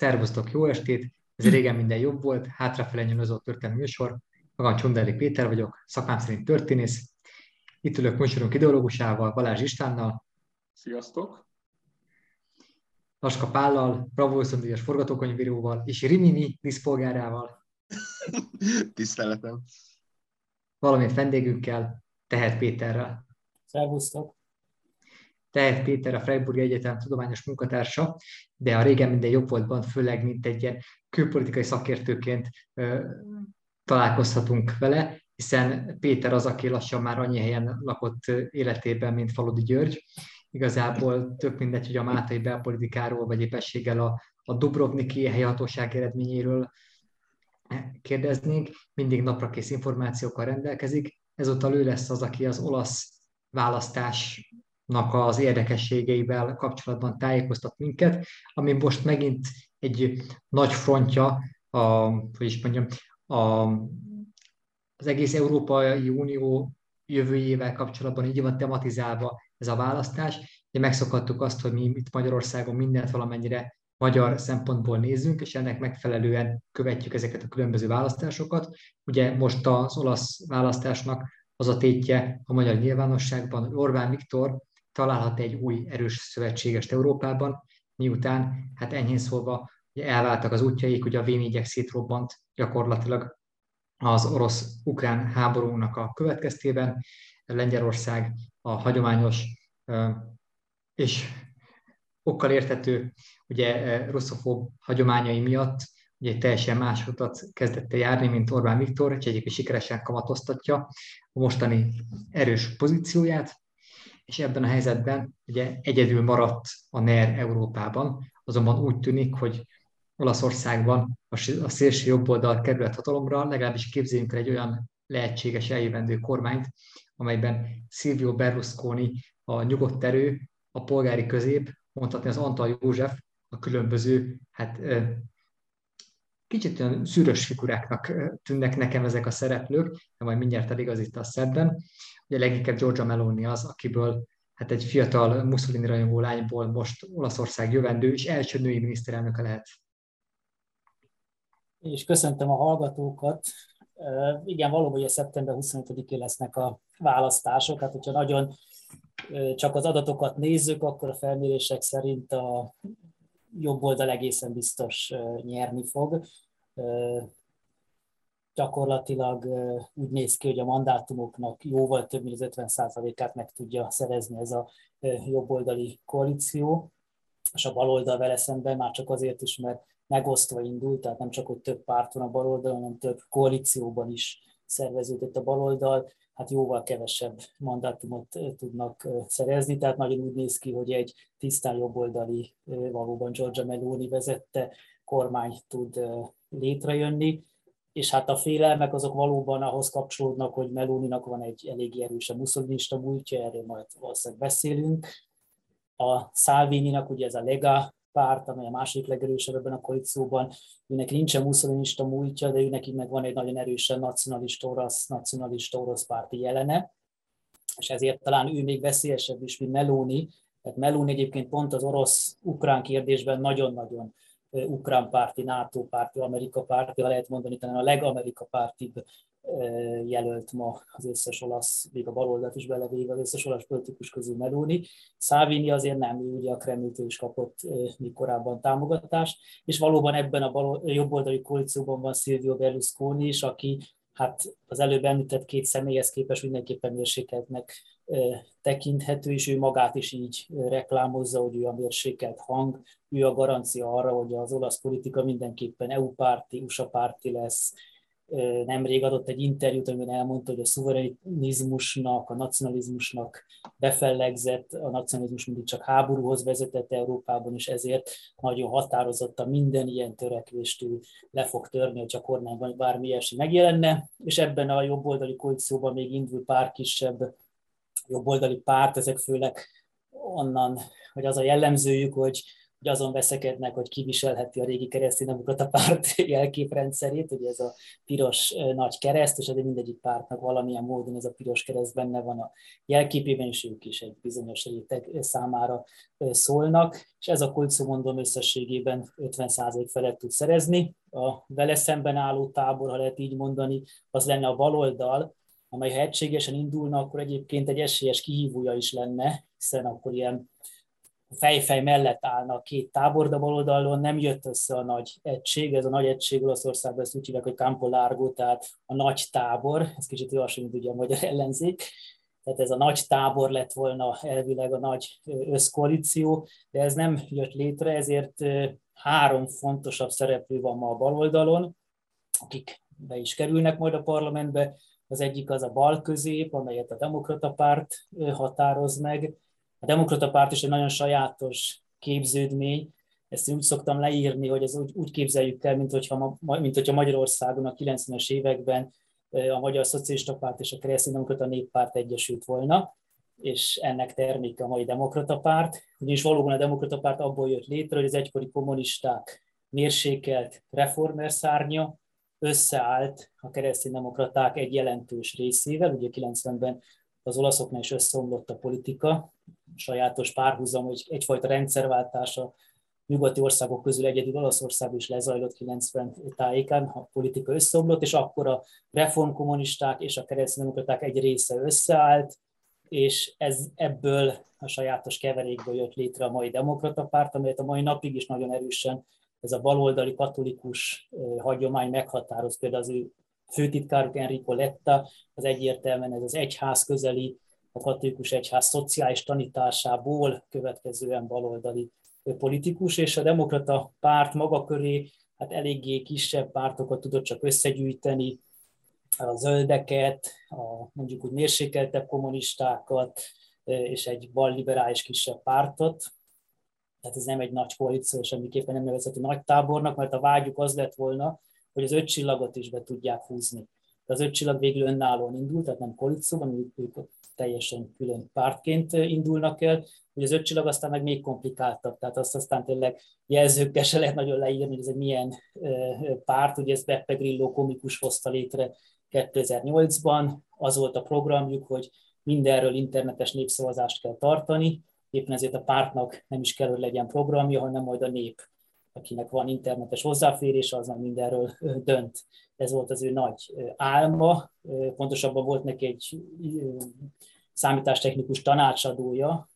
Szervusztok, jó estét! Ez régen minden jobb volt, hátrafele nyomozó történelmi műsor. Magam Csondeli Péter vagyok, szakmám szerint történész. Itt ülök műsorunk ideológusával, Balázs Istvánnal. Sziasztok! Laska Pállal, Bravo díjas forgatókönyvíróval és Rimini díszpolgárával. Tiszteletem! Valamint vendégünkkel, Tehet Péterrel. Szervusztok! Tehet Péter a Freiburg Egyetem tudományos munkatársa, de a régen minden jobb voltban, főleg mint egy ilyen külpolitikai szakértőként találkozhatunk vele, hiszen Péter az, aki lassan már annyi helyen lakott életében, mint Faludi György. Igazából tök mindegy, hogy a mátai belpolitikáról, vagy épességgel a, a Dubrovniki helyhatóság eredményéről kérdeznénk, mindig naprakész információkkal rendelkezik. Ezúttal ő lesz az, aki az olasz választás az érdekességeivel kapcsolatban tájékoztat minket, ami most megint egy nagy frontja, a, hogy is mondjam, a, az egész Európai Unió jövőjével kapcsolatban így van tematizálva ez a választás. Ugye megszokhattuk azt, hogy mi itt Magyarországon mindent valamennyire magyar szempontból nézzünk, és ennek megfelelően követjük ezeket a különböző választásokat. Ugye most az olasz választásnak az a tétje a magyar nyilvánosságban, hogy Orbán Viktor találhat egy új erős szövetségest Európában, miután, hát enyhén szólva, ugye elváltak az útjaik, ugye a v 4 szétrobbant gyakorlatilag az orosz-ukrán háborúnak a következtében. Lengyelország a hagyományos és okkal értető ugye russzofób hagyományai miatt ugye teljesen más utat kezdette járni, mint Orbán Viktor, és egyébként sikeresen kamatoztatja a mostani erős pozícióját, és ebben a helyzetben ugye egyedül maradt a NER Európában, azonban úgy tűnik, hogy Olaszországban a szélső jobb oldal került hatalomra, legalábbis képzeljünk el egy olyan lehetséges eljövendő kormányt, amelyben Silvio Berlusconi a nyugodt erő, a polgári közép, mondhatni az Antal József, a különböző, hát kicsit olyan szűrös figuráknak tűnnek nekem ezek a szereplők, de majd mindjárt eligazítasz szebben. Ugye leginkább Giorgia Meloni az, akiből hát egy fiatal Mussolini rajongó lányból most Olaszország jövendő és első női miniszterelnöke lehet. És köszöntöm a hallgatókat. Igen, valóban a szeptember 25-én lesznek a választások. Hát, hogyha nagyon csak az adatokat nézzük, akkor a felmérések szerint a jobb oldal egészen biztos nyerni fog. Gyakorlatilag úgy néz ki, hogy a mandátumoknak jóval több mint az 50%-át meg tudja szerezni ez a jobboldali koalíció, és a baloldal vele szemben már csak azért is, mert megosztva indult, tehát nem csak, hogy több párt van a baloldal, hanem több koalícióban is szerveződött a baloldal, hát jóval kevesebb mandátumot tudnak szerezni, tehát nagyon úgy néz ki, hogy egy tisztán jobboldali, valóban Giorgia Meloni vezette kormány tud létrejönni, és hát a félelmek azok valóban ahhoz kapcsolódnak, hogy Melóninak van egy elég erős a muszolinista múltja, erről majd valószínűleg beszélünk. A Salvini-nak ugye ez a Lega párt, amely a második legerősebb ebben a koalícióban, őnek nincsen muszolinista múltja, de őnek meg van egy nagyon erősen nacionalista orosz, nacionalista orosz párti jelene, és ezért talán ő még veszélyesebb is, mint Meloni, tehát Meloni egyébként pont az orosz-ukrán kérdésben nagyon-nagyon ukrán párti, NATO párti, Amerika párti, ha lehet mondani, talán a legamerika pártibb jelölt ma az összes olasz, még a baloldalt is belevéve az összes olasz politikus közül Meloni. Szávini azért nem, ő ugye a Kremltől is kapott még korábban támogatást, és valóban ebben a bal, jobboldali koalícióban van Silvio Berlusconi is, aki hát az előbb említett két személyhez képest mindenképpen mérsékeltnek tekinthető, és ő magát is így reklámozza, hogy ő a mérsékelt hang, ő a garancia arra, hogy az olasz politika mindenképpen EU-párti, USA-párti lesz. Nemrég adott egy interjút, amiben elmondta, hogy a szuverenizmusnak, a nacionalizmusnak befellegzett, a nacionalizmus mindig csak háborúhoz vezetett Európában, és ezért nagyon határozottan minden ilyen törekvést le fog törni, hogy a kormányban bármi ilyesmi megjelenne, és ebben a jobboldali koalícióban még indul pár kisebb jobboldali párt, ezek főleg onnan, hogy az a jellemzőjük, hogy hogy azon veszekednek, hogy kiviselheti a régi kereszténydemokrata párt jelképrendszerét, ugye ez a piros nagy kereszt, és azért mindegyik pártnak valamilyen módon ez a piros kereszt benne van a jelképében, és ők is egy bizonyos réteg számára szólnak, és ez a kulcó mondom összességében 50% felett tud szerezni. A vele szemben álló tábor, ha lehet így mondani, az lenne a baloldal, amely ha egységesen indulna, akkor egyébként egy esélyes kihívója is lenne, hiszen akkor ilyen fejfej mellett állna a két tábor, de baloldalon nem jött össze a nagy egység. Ez a nagy egység Olaszországban ezt úgy hívják, hogy Campo Largo, tehát a nagy tábor, ez kicsit mint ugye a magyar ellenzék. Tehát ez a nagy tábor lett volna elvileg a nagy összkoalíció, de ez nem jött létre, ezért három fontosabb szereplő van ma a baloldalon, akik be is kerülnek majd a parlamentbe. Az egyik az a bal közép, amelyet a demokrata párt határoz meg, a demokrata párt is egy nagyon sajátos képződmény, ezt úgy szoktam leírni, hogy ez úgy, úgy képzeljük el, mint hogyha, mint hogyha Magyarországon a 90-es években a Magyar Szocialista Párt és a Kereszténydemokrata Néppárt egyesült volna, és ennek terméke a mai demokrata párt. Ugyanis valóban a demokrata párt abból jött létre, hogy az egykori kommunisták mérsékelt reformer szárnya összeállt a kereszténydemokraták egy jelentős részével, ugye 90-ben az olaszoknál is összeomlott a politika, sajátos párhuzam, hogy egyfajta rendszerváltás a nyugati országok közül egyedül Olaszország is lezajlott 90 tájékán, a politika összeomlott, és akkor a reformkommunisták és a kereszténydemokraták egy része összeállt, és ez ebből a sajátos keverékből jött létre a mai demokrata párt, amelyet a mai napig is nagyon erősen ez a baloldali katolikus hagyomány meghatároz, például az ő főtitkáruk Enrico Letta, az egyértelműen ez az egyház közeli a katolikus egyház szociális tanításából következően baloldali politikus, és a demokrata párt maga köré hát eléggé kisebb pártokat tudott csak összegyűjteni, a zöldeket, a mondjuk úgy mérsékeltebb kommunistákat, és egy balliberális kisebb pártot. Tehát ez nem egy nagy koalíció, semmiképpen nem nevezhető nagy tábornak, mert a vágyuk az lett volna, hogy az öt csillagot is be tudják húzni. De az öt csillag végül önállóan indult, tehát nem koalícióban, ők teljesen külön pártként indulnak el, hogy az öt csillag aztán meg még komplikáltabb, tehát azt aztán tényleg jelzőkkel se lehet nagyon leírni, hogy ez egy milyen párt, ugye ez Beppe Grillo komikus hozta létre 2008-ban, az volt a programjuk, hogy mindenről internetes népszavazást kell tartani, éppen ezért a pártnak nem is kell, hogy legyen programja, hanem majd a nép akinek van internetes hozzáférés, az már mindenről dönt. Ez volt az ő nagy álma. Pontosabban volt neki egy számítástechnikus tanácsadója,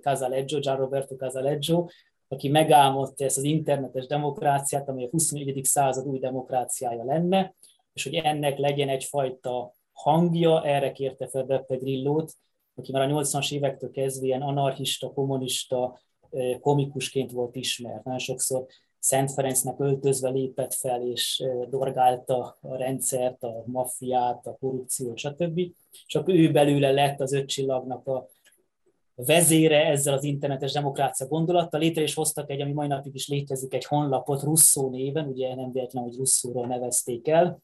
Casaleggio, Gianroberto Casaleggio, aki megálmodta ezt az internetes demokráciát, amely a 21. század új demokráciája lenne, és hogy ennek legyen egyfajta hangja, erre kérte fel Beppe Grillót, aki már a 80-as évektől kezdve ilyen anarchista, kommunista, komikusként volt ismert. Nagyon sokszor Szent Ferencnek öltözve lépett fel, és dorgálta a rendszert, a maffiát, a korrupciót, stb. Csak ő belőle lett az öt csillagnak a vezére ezzel az internetes demokrácia gondolattal. Létre is hoztak egy, ami mai napig is létezik, egy honlapot Russzó néven, ugye nem véletlen, hogy Russzóról nevezték el,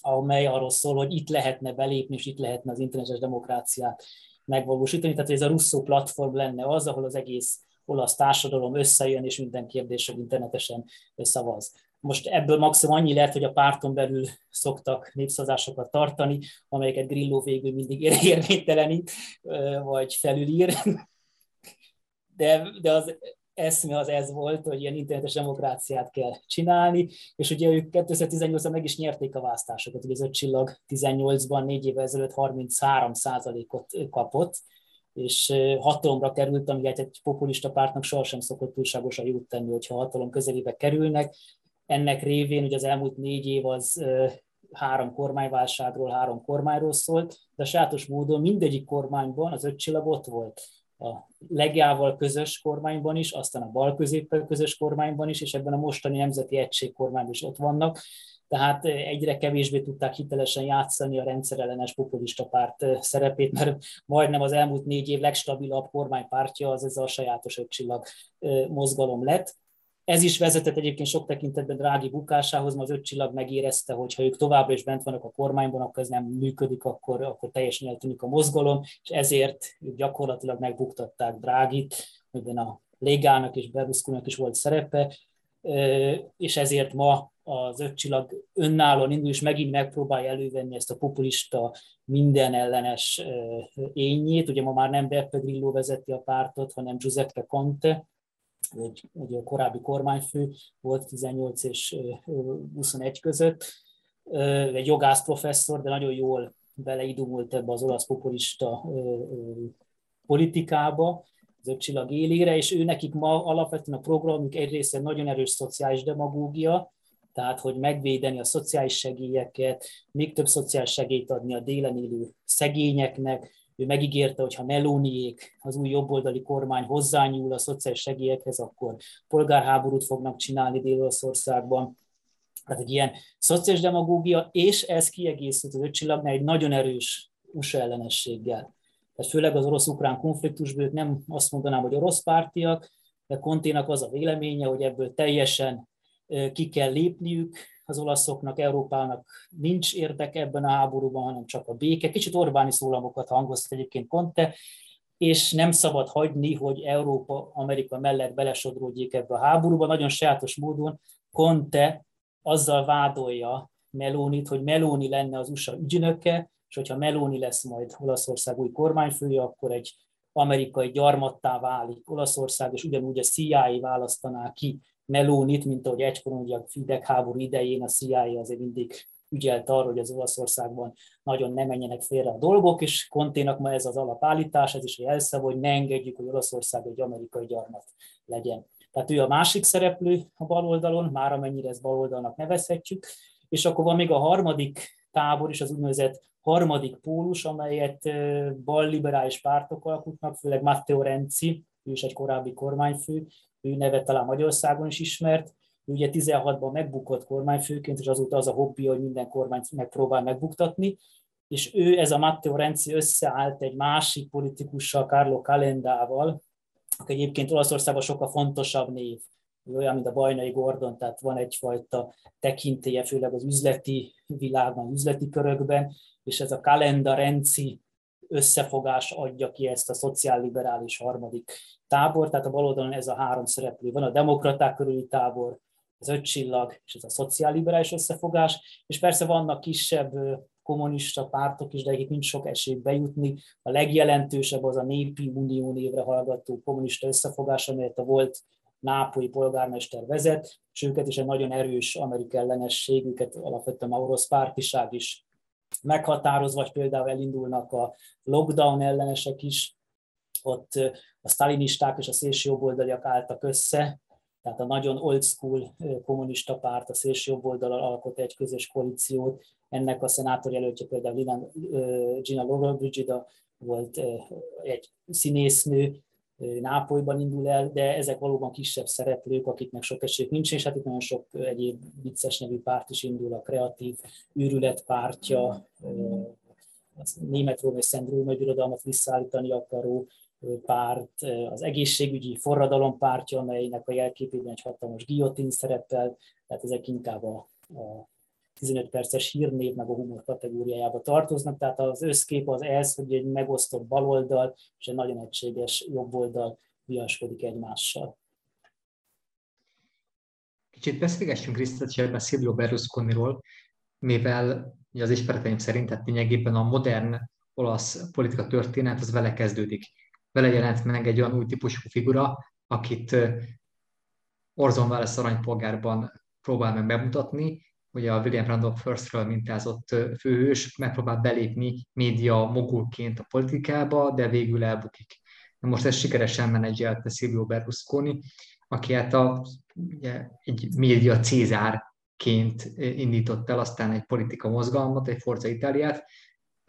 amely arról szól, hogy itt lehetne belépni, és itt lehetne az internetes demokráciát megvalósítani. Tehát ez a Russzó platform lenne az, ahol az egész olasz társadalom összejön, és minden kérdésre internetesen szavaz. Most ebből maximum annyi lehet, hogy a párton belül szoktak népszavazásokat tartani, amelyeket Grillo végül mindig érvénytelenít, vagy felülír. De, de az eszme az ez volt, hogy ilyen internetes demokráciát kell csinálni, és ugye ők 2018-ban meg is nyerték a választásokat, ugye az öt csillag 18-ban, négy évvel ezelőtt 33 ot kapott, és hatalomra került, ami egy populista pártnak sohasem szokott túlságosan jót tenni, hogyha hatalom közelébe kerülnek. Ennek révén ugye az elmúlt négy év az három kormányválságról, három kormányról szólt, de sajátos módon mindegyik kormányban az öt ott volt. A legjával közös kormányban is, aztán a bal középpel közös kormányban is, és ebben a mostani nemzeti egység kormányban is ott vannak tehát egyre kevésbé tudták hitelesen játszani a rendszerellenes populista párt szerepét, mert majdnem az elmúlt négy év legstabilabb kormánypártja az ez a sajátos ötcsillag mozgalom lett. Ez is vezetett egyébként sok tekintetben drági bukásához, mert az öt csillag megérezte, hogy ha ők továbbra is bent vannak a kormányban, akkor ez nem működik, akkor, akkor teljesen eltűnik a mozgalom, és ezért gyakorlatilag megbuktatták Drágit, ebben a Légának és Berlusconinak is volt szerepe, és ezért ma az ötcsillag önállóan indul, és megint megpróbálja elővenni ezt a populista, minden ellenes ényét. Ugye ma már nem Beppe Grillo vezeti a pártot, hanem Giuseppe Conte, egy, egy korábbi kormányfő, volt 18 és 21 között, egy jogász professzor, de nagyon jól beleidumult ebbe az olasz populista politikába, az öt csillag élére, és ő nekik ma alapvetően a programjuk egyrészt nagyon erős szociális demagógia, tehát hogy megvédeni a szociális segélyeket, még több szociális segélyt adni a délen élő szegényeknek. Ő megígérte, hogy ha Melóniék, az új jobboldali kormány hozzányúl a szociális segélyekhez, akkor polgárháborút fognak csinálni Dél-Olaszországban. Tehát egy ilyen szociális demagógia, és ez kiegészült az ötcsillagnál egy nagyon erős USA ellenességgel. Tehát főleg az orosz-ukrán konfliktusból nem azt mondanám, hogy orosz pártiak, de Konténak az a véleménye, hogy ebből teljesen ki kell lépniük, az olaszoknak, Európának nincs érdeke ebben a háborúban, hanem csak a béke. Kicsit Orbáni szólamokat hangoztat egyébként Conte, és nem szabad hagyni, hogy Európa, Amerika mellett belesodródjék ebbe a háborúba. Nagyon sajátos módon Conte azzal vádolja Melónit, hogy Meloni lenne az USA ügynöke, és hogyha Meloni lesz majd Olaszország új kormányfője, akkor egy amerikai gyarmattá válik Olaszország, és ugyanúgy a CIA választaná ki Melónit, mint ahogy egykor ugye a háború idején a CIA azért mindig ügyelt arra, hogy az Olaszországban nagyon ne menjenek félre a dolgok, és Konténak ma ez az alapállítás, ez is a jelszava, hogy ne engedjük, hogy Olaszország egy amerikai gyarmat legyen. Tehát ő a másik szereplő a baloldalon, már amennyire ezt baloldalnak nevezhetjük, és akkor van még a harmadik tábor is, az úgynevezett harmadik pólus, amelyet balliberális pártok alkotnak, főleg Matteo Renzi, ő is egy korábbi kormányfő, ő neve talán Magyarországon is ismert, ő ugye 16-ban megbukott kormányfőként, és azóta az a hobbi, hogy minden kormányt megpróbál megbuktatni, és ő, ez a Matteo Renzi összeállt egy másik politikussal, Carlo Calendával, aki egyébként Olaszországban sokkal fontosabb név, ő olyan, mint a Bajnai Gordon, tehát van egyfajta tekintélye, főleg az üzleti világban, üzleti körökben, és ez a Calenda Renzi összefogás adja ki ezt a szociálliberális harmadik tábor, tehát a baloldalon ez a három szereplő van, a demokraták körüli tábor, az öt csillag és ez a szociálliberális összefogás, és persze vannak kisebb kommunista pártok is, de akik nincs sok esély bejutni. A legjelentősebb az a Népi Unió névre hallgató kommunista összefogás, amelyet a volt nápolyi polgármester vezet, és őket is egy nagyon erős amerikai ellenességüket, alapvetően a orosz pártiság is meghatároz, vagy például elindulnak a lockdown ellenesek is, ott a sztalinisták és a szélső jobboldaliak álltak össze, tehát a nagyon old school kommunista párt, a szélső jobboldalal alkot egy közös koalíciót, ennek a szenátor jelöltje például Gina Lollobrigida volt egy színésznő, Nápolyban indul el, de ezek valóban kisebb szereplők, akiknek sok esélyük nincs, és hát itt nagyon sok egyéb vicces nevű párt is indul, a kreatív űrület pártja, a német Róma és Szent Róma birodalmat visszaállítani akaró párt, az egészségügyi forradalom pártja, amelynek a jelképében egy hatalmas guillotine szerepel, tehát ezek inkább a, a 15 perces hírnév meg a humor kategóriájába tartoznak, tehát az összkép az ez, hogy egy megosztott baloldal és egy nagyon egységes jobboldal viaskodik egymással. Kicsit beszélgessünk részletesebben Silvio Berlusconiról, mivel az ismereteim szerint, tehát lényegében a modern olasz politika történet az vele kezdődik. Vele jelent meg egy olyan új típusú figura, akit Orzon Welles aranypolgárban próbál meg bemutatni, hogy a William Randolph Firstről mintázott főhős megpróbál belépni média mogulként a politikába, de végül elbukik. Most ezt sikeresen menedzselte Silvio Berlusconi, aki hát a, ugye, egy média cézárként indított el aztán egy politika mozgalmat, egy Forza Italiát,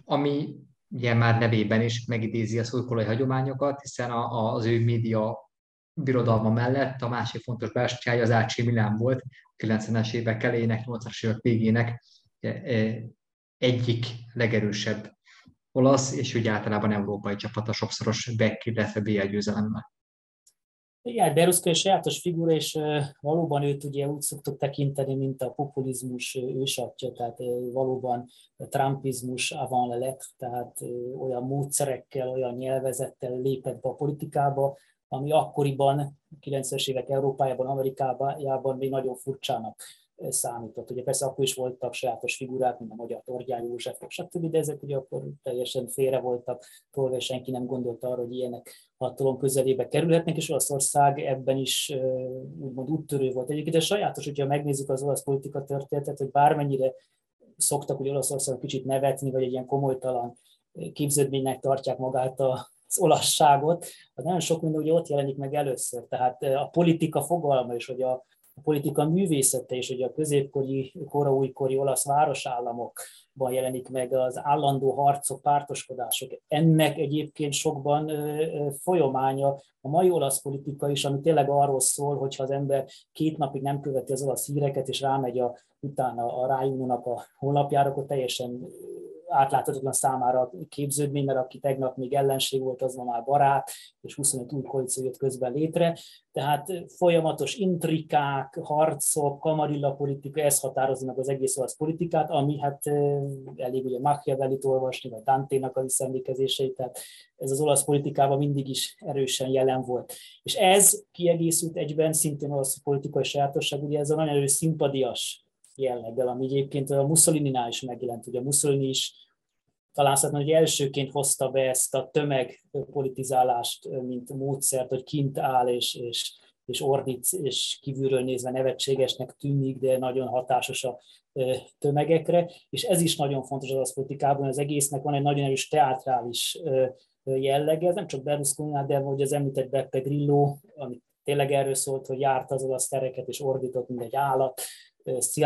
ami ugye már nevében is megidézi a szurkolói hagyományokat, hiszen a, az ő média birodalma mellett a másik fontos bástyája az AC Milán volt, 90-es évek elejének, 80-as évek végének e, egyik legerősebb olasz, és úgy általában európai csapata sokszoros back, illetve BL győzelemmel. Igen, Berlusconi sajátos figura, és valóban őt ugye úgy szoktuk tekinteni, mint a populizmus ősatja, tehát valóban a trumpizmus avant le tehát olyan módszerekkel, olyan nyelvezettel lépett be a politikába, ami akkoriban, 90-es évek Európájában, Amerikában még nagyon furcsának számított. Ugye persze akkor is voltak sajátos figurák, mint a magyar Tordján József, stb., de ezek ugye akkor teljesen félre voltak tolva, és senki nem gondolta arra, hogy ilyenek hatalom közelébe kerülhetnek, és Olaszország ebben is úgymond úttörő volt. Egyébként ez sajátos, hogyha megnézzük az olasz politika történetet, hogy bármennyire szoktak hogy Olaszországon kicsit nevetni, vagy egy ilyen komolytalan képződménynek tartják magát az olasságot, az nagyon sok minden ugye ott jelenik meg először. Tehát a politika fogalma is, hogy a, a politika művészete és hogy a középkori, kora újkori olasz városállamokban jelenik meg az állandó harcok, pártoskodások. Ennek egyébként sokban folyamánya a mai olasz politika is, ami tényleg arról szól, hogyha az ember két napig nem követi az olasz híreket, és rámegy a, utána a rájúnak a honlapjára, akkor teljesen átláthatatlan számára a képződmény, mert aki tegnap még ellenség volt, az ma már barát, és 25 új koalíció jött közben létre. Tehát folyamatos intrikák, harcok, kamarilla politika, ez határozza meg az egész olasz politikát, ami hát elég ugye Machiavellit olvasni, vagy Dante-nak a visszaemlékezéseit, tehát ez az olasz politikában mindig is erősen jelen volt. És ez kiegészült egyben szintén olasz politikai sajátosság, ugye ez a nagyon erős szimpadias jelleggel, ami egyébként a Mussolini-nál is megjelent. Ugye Mussolini is talán szerintem, hogy elsőként hozta be ezt a tömegpolitizálást, mint módszert, hogy kint áll és, és, és ordít, és kívülről nézve nevetségesnek tűnik, de nagyon hatásos a tömegekre, és ez is nagyon fontos az politikában, az egésznek van egy nagyon erős teátrális jellege, ez nem csak berlusconi de hogy az említett Beppe Grillo, ami tényleg erről szólt, hogy járt az olasz tereket és ordított, mint egy állat,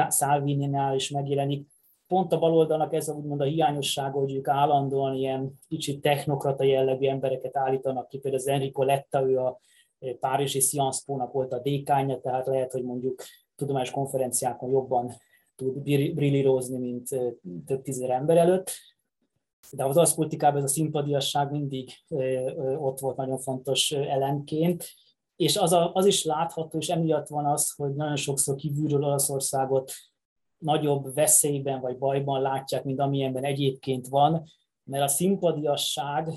Salvini-nál is megjelenik. Pont a baloldalnak ez a, úgymond a hiányossága, hogy ők állandóan ilyen kicsit technokrata jellegű embereket állítanak ki. Például az Enrico Letta, ő a Párizsi Sciences volt a dékánya, tehát lehet, hogy mondjuk tudományos konferenciákon jobban tud brillírozni, mint több tízer ember előtt. De az az politikában ez a szimpadiasság mindig ott volt nagyon fontos elemként, és az, a, az is látható, és emiatt van az, hogy nagyon sokszor kívülről Olaszországot nagyobb veszélyben vagy bajban látják, mint amilyenben egyébként van, mert a szimpadiasság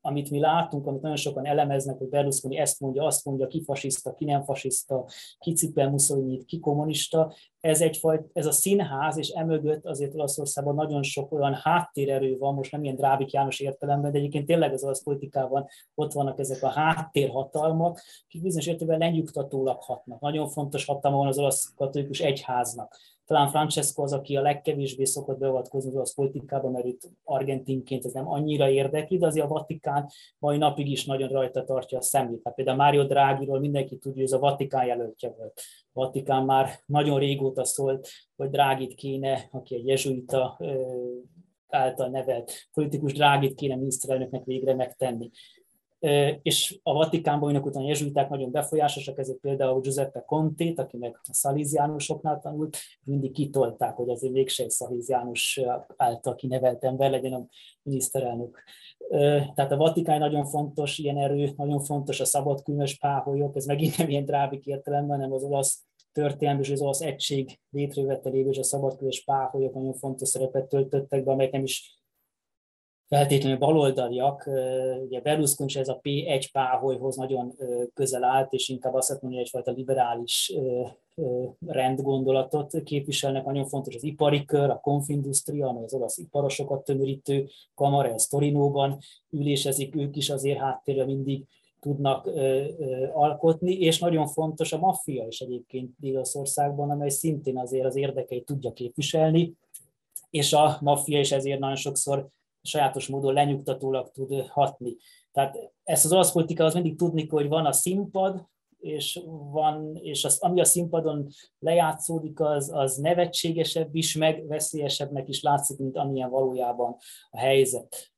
amit mi látunk, amit nagyon sokan elemeznek, hogy Berlusconi ezt mondja, azt mondja, ki fasiszta, ki nem fasiszta, ki cipel mussolini ki kommunista, ez, egyfajta, ez a színház, és emögött azért Olaszországban nagyon sok olyan háttérerő van, most nem ilyen Drábik János értelemben, de egyébként tényleg az olasz politikában ott vannak ezek a háttérhatalmak, akik bizonyos értelemben lenyugtatólag hatnak. Nagyon fontos hatalma van az olasz katolikus egyháznak talán Francesco az, aki a legkevésbé szokott beavatkozni az politikába, mert itt argentinként ez nem annyira érdekli, de azért a Vatikán mai napig is nagyon rajta tartja a szemét. Tehát például Mário Drágiról mindenki tudja, hogy ez a Vatikán jelöltje volt. A Vatikán már nagyon régóta szólt, hogy Drágit kéne, aki egy jezsuita által nevelt politikus Drágit kéne miniszterelnöknek végre megtenni és a Vatikánban olyanok után jezsuiták nagyon befolyásosak, ezért például Giuseppe Conti, aki meg a szalíziánusoknál tanult, mindig kitolták, hogy azért mégse egy szalíziánus által kinevelt ember legyen a miniszterelnök. Tehát a Vatikán nagyon fontos ilyen erő, nagyon fontos a szabadkülmös páholyok, ez megint nem ilyen drábik értelemben, hanem az olasz történelmi és az olasz egység létrejövetelével és a szabadkülmös páholyok nagyon fontos szerepet töltöttek be, amelyek nem is feltétlenül baloldaliak, ugye Berlusconi ez a P1 páholyhoz nagyon közel állt, és inkább azt mondani, hogy egyfajta liberális rendgondolatot képviselnek. Nagyon fontos az ipari kör, a Confindustria, amely az olasz iparosokat tömörítő kamara, ez Torinóban ülésezik, ők is azért háttérre mindig tudnak ö, ö, alkotni, és nagyon fontos a maffia is egyébként Dél-Olaszországban, amely szintén azért az érdekeit tudja képviselni, és a maffia is ezért nagyon sokszor sajátos módon lenyugtatólag tud hatni. Tehát ezt az olasz politika az mindig tudni, hogy van a színpad, és, van, és az, ami a színpadon lejátszódik, az, az nevetségesebb is, meg veszélyesebbnek is látszik, mint amilyen valójában a helyzet.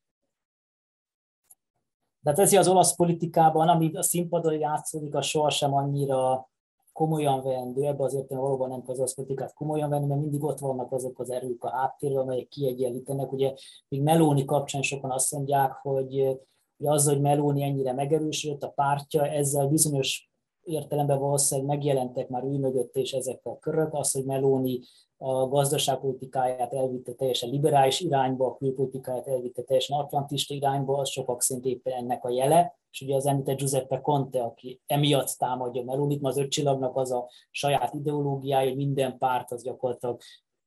Tehát ez az olasz politikában, ami a színpadon játszódik, az sohasem annyira komolyan vendő, ebbe az értelemben valóban nem kell az politikát komolyan venni, mert mindig ott vannak azok az erők a háttérben, amelyek kiegyenlítenek. Ugye még Melóni kapcsán sokan azt mondják, hogy, hogy az, hogy Melóni ennyire megerősödött, a pártja ezzel bizonyos értelemben valószínűleg megjelentek már ő mögött és ezek a körök, az, hogy Meloni a gazdaságpolitikáját elvitte teljesen liberális irányba, a külpolitikáját elvitte teljesen atlantista irányba, az sokak szerint éppen ennek a jele, és ugye az említett Giuseppe Conte, aki emiatt támadja Melonit, az öt csillagnak az a saját ideológiája, hogy minden párt az gyakorlatilag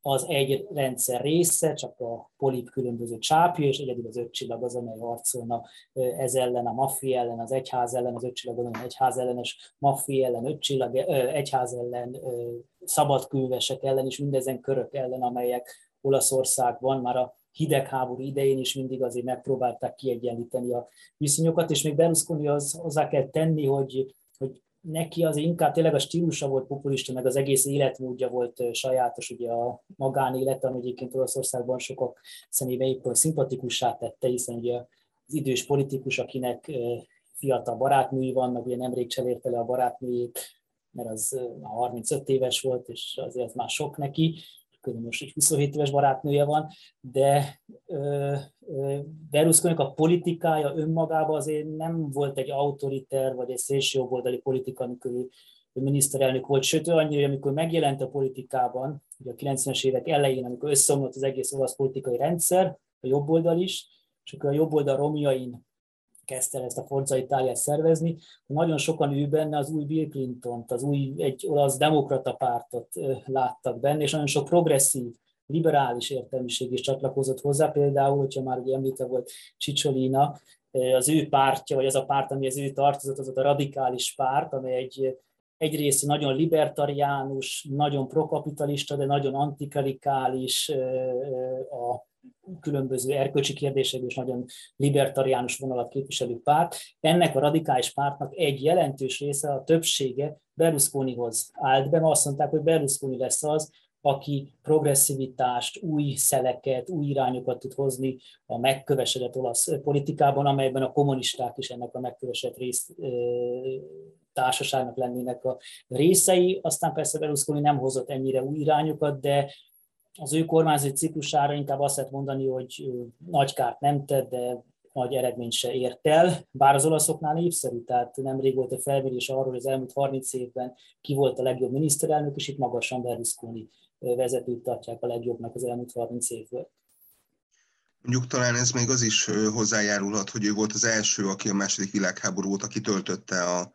az egy rendszer része, csak a polip különböző csápja, és egyedül az öt csillag az, amely harcolna ez ellen, a maffia ellen, az egyház ellen, az öt csillag az egyház ellenes maffia ellen, öt csillag, egyház ellen, szabadkővesek ellen, és mindezen körök ellen, amelyek Olaszországban már a hidegháború idején is mindig azért megpróbálták kiegyenlíteni a viszonyokat, és még Berlusconi az hozzá kell tenni, hogy neki az inkább tényleg a stílusa volt populista, meg az egész életmódja volt sajátos, ugye a magánélet, ami egyébként Olaszországban sokak szemébe éppen szimpatikussá tette, hiszen ugye az idős politikus, akinek fiatal barátnői vannak, ugye nemrég cserélte le a barátnőjét, mert az már 35 éves volt, és azért már sok neki, most egy 27 éves barátnője van, de berlusconi a politikája önmagában azért nem volt egy autoriter vagy egy szélsőjobboldali politika, amikor ő miniszterelnök volt, sőt, annyira, hogy amikor megjelent a politikában, ugye a 90-es évek elején, amikor összeomlott az egész olasz politikai rendszer, a jobboldal is, és akkor a jobboldal romjain kezdte ezt a Forza Itáliát szervezni, nagyon sokan ő benne az új Bill Clinton-t, az új egy olasz demokrata pártot láttak benne, és nagyon sok progresszív, liberális értelmiség is csatlakozott hozzá, például, hogyha már ugye említve volt Cicciolina, az ő pártja, vagy az a párt, ami az ő tartozott, az a radikális párt, amely egy egyrészt nagyon libertariánus, nagyon prokapitalista, de nagyon antikarikális a különböző erkölcsi kérdésekből is nagyon libertariánus vonalat képviselő párt. Ennek a radikális pártnak egy jelentős része, a többsége Berlusconihoz állt be, azt mondták, hogy Berlusconi lesz az, aki progresszivitást, új szeleket, új irányokat tud hozni a megkövesedett olasz politikában, amelyben a kommunisták is ennek a megkövesedett rész, társaságnak lennének a részei. Aztán persze Berlusconi nem hozott ennyire új irányokat, de az ő kormányzati ciklusára inkább azt lehet mondani, hogy nagy kárt nem tett, de nagy eredményt se ért el, bár az olaszoknál népszerű, tehát nemrég volt egy felmérés arról, hogy az elmúlt 30 évben ki volt a legjobb miniszterelnök, és itt magasan Berlusconi vezetőt tartják a legjobbnak az elmúlt 30 évből. Mondjuk talán ez még az is hozzájárulhat, hogy ő volt az első, aki a második világháború óta kitöltötte a,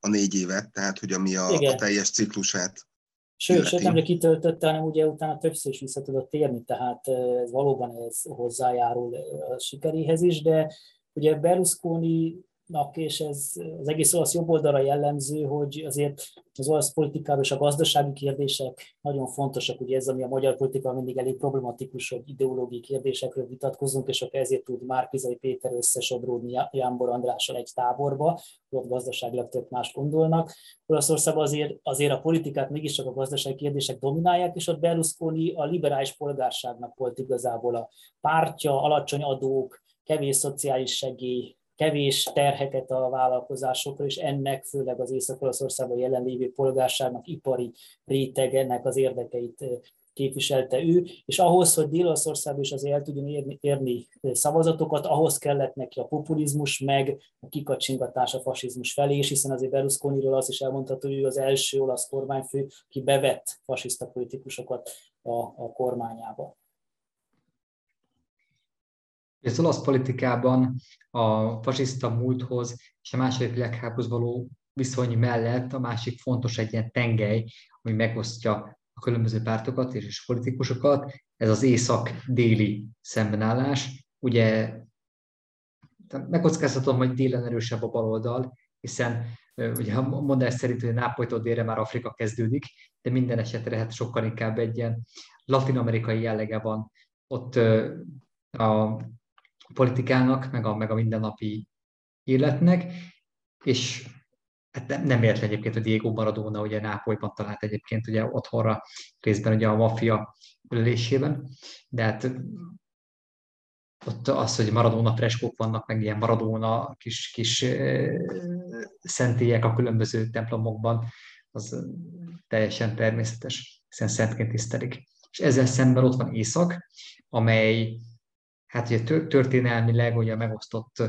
a négy évet, tehát hogy ami a, a teljes ciklusát Sőt, sőt nem kitöltötte, hanem ugye utána többször is vissza tudott térni, tehát ez valóban ez hozzájárul a sikeréhez is, de ugye Berlusconi és ez az egész olasz jobboldalra jellemző, hogy azért az olasz politikában és a gazdasági kérdések nagyon fontosak, ugye ez, ami a magyar politika mindig elég problematikus, hogy ideológiai kérdésekről vitatkozunk, és akkor ezért tud Márkizai Péter összesodródni Jánbor Andrással egy táborba, ott gazdaságilag tök más gondolnak. Olaszországban azért, azért a politikát mégiscsak a gazdasági kérdések dominálják, és ott Berlusconi a liberális polgárságnak volt igazából a pártja, alacsony adók, kevés szociális segély, kevés terheket a vállalkozásokra, és ennek főleg az Észak-Olaszországban jelenlévő polgárságnak, ipari rétegenek az érdekeit képviselte ő, és ahhoz, hogy Dél-Olaszországban is azért el tudjon érni, érni szavazatokat, ahhoz kellett neki a populizmus, meg a kikacsingatás a fasizmus felé, és hiszen azért Berlusconiról azt is elmondható, hogy ő az első olasz kormányfő, ki bevett fasiszta politikusokat a, a kormányába. Az olasz politikában a fasiszta múlthoz és a második világháborúhoz való viszony mellett a másik fontos egy ilyen tengely, ami megosztja a különböző pártokat és politikusokat, ez az észak-déli szembenállás. Ugye megkockáztatom, hogy délen erősebb a baloldal, hiszen ugye a mondás szerint, hogy Nápolytól délre már Afrika kezdődik, de minden esetre hát sokkal inkább egy ilyen latin-amerikai jellege van ott a politikának, meg a, meg a mindennapi életnek, és hát nem, nem értve egyébként, hogy Diego Maradona ugye Nápolyban talált egyébként ugye otthonra részben ugye a maffia ülésében, de hát ott az, hogy Maradona freskók vannak, meg ilyen Maradona kis, kis szentélyek a különböző templomokban, az teljesen természetes, hiszen szentként tisztelik. És ezzel szemben ott van Észak, amely hát ugye történelmileg ugye megosztott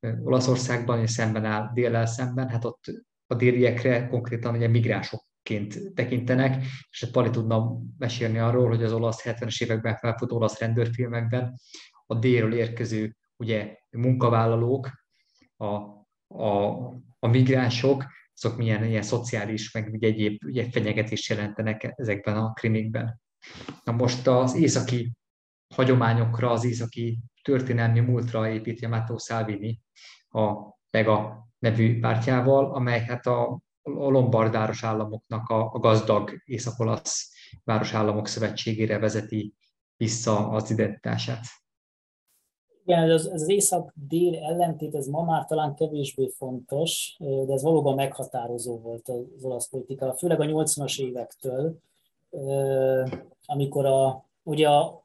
Olaszországban, és szemben áll dél szemben, hát ott a déliekre konkrétan ugye migránsokként tekintenek, és Pali tudna mesélni arról, hogy az olasz 70-es években felfutó olasz rendőrfilmekben a délről érkező ugye, munkavállalók, a, a, a migránsok, azok milyen ilyen szociális, meg ugye egyéb ugye, fenyegetést jelentenek ezekben a krimikben. Na most az északi hagyományokra, az északi történelmi múltra építi a Matteo Salvini a Lega nevű pártjával, amely hát a, a Lombard városállamoknak a, gazdag észak-olasz városállamok szövetségére vezeti vissza az identitását. Igen, ez az észak-dél ellentét, ez ma már talán kevésbé fontos, de ez valóban meghatározó volt az olasz politika, főleg a 80-as évektől, amikor a, ugye a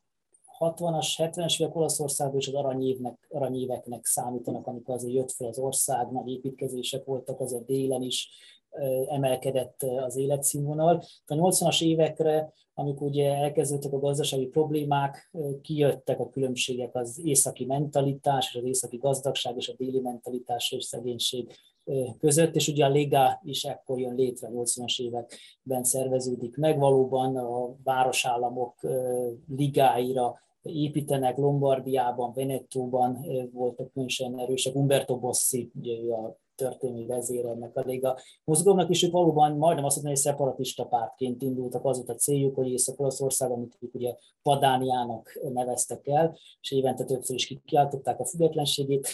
60-as, 70-es évek Olaszországban is az aranyévnek, aranyéveknek számítanak, amikor azért jött fel az ország, nagy építkezések voltak, azért délen is emelkedett az életszínvonal. A 80-as évekre, amikor ugye elkezdődtek a gazdasági problémák, kijöttek a különbségek az északi mentalitás, és az északi gazdagság és a déli mentalitás és szegénység között, és ugye a Liga is ekkor jön létre, 80-as években szerveződik meg, valóban a városállamok ligáira építenek, Lombardiában, Venetóban voltak különösen erősek, Umberto Bossi, ugye ő a történelmi vezér ennek a Liga mozgalomnak, és ők valóban majdnem azt mondani, hogy szeparatista pártként indultak, az volt a céljuk, hogy Észak-Olaszország, amit ők ugye Padániának neveztek el, és évente többször is kiáltották a függetlenségét.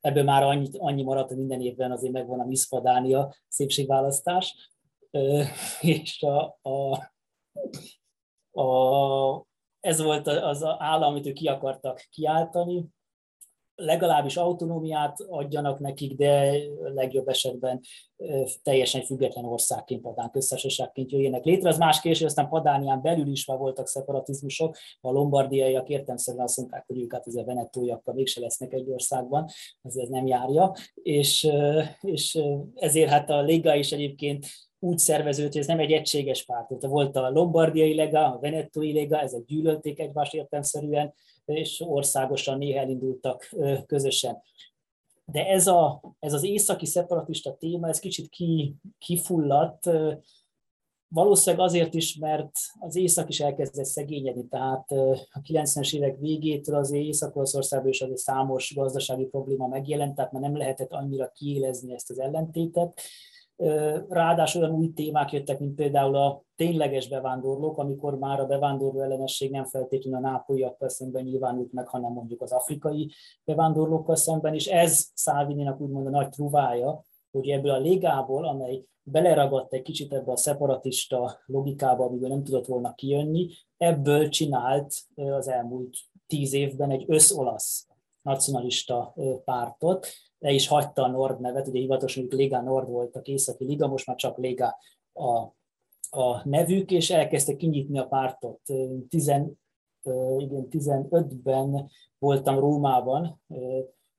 Ebből már annyi, annyi maradt, hogy minden évben azért megvan a Miss Padánia szépségválasztás, és a, a, a, ez volt az állam, amit ők ki akartak kiáltani, legalábbis autonómiát adjanak nekik, de legjobb esetben teljesen független országként, Padán köztársaságként jöjjenek létre. Az más hogy aztán Padánián belül is már voltak szeparatizmusok, a lombardiaiak értemszerűen azt mondták, hogy ők hát ezzel venetóiakkal mégse lesznek egy országban, azért ez nem járja, és, és ezért hát a Liga is egyébként úgy szerveződött, hogy ez nem egy egységes párt. Volt a lombardiai lega, a venetói lega, ezek gyűlölték egymást értelmszerűen, és országosan néha elindultak közösen. De ez, a, ez az északi szeparatista téma, ez kicsit ki, kifulladt, valószínűleg azért is, mert az észak is elkezdett szegényedni, tehát a 90-es évek végétől az Észak-Olaszországban is azért számos gazdasági probléma megjelent, tehát már nem lehetett annyira kiélezni ezt az ellentétet, Ráadásul olyan új témák jöttek, mint például a tényleges bevándorlók, amikor már a bevándorló ellenesség nem feltétlenül a nápolyakkal szemben nyilvánult meg, hanem mondjuk az afrikai bevándorlókkal szemben, és ez Szálvininak úgymond a nagy truvája, hogy ebből a légából, amely beleragadt egy kicsit ebbe a szeparatista logikába, amiből nem tudott volna kijönni, ebből csinált az elmúlt tíz évben egy összolasz nacionalista pártot, le is hagyta a Nord nevet, ugye hivatalosan Liga Nord volt a északi liga, most már csak Liga a, a nevük, és elkezdte kinyitni a pártot. Tizen, igen, 15-ben voltam Rómában,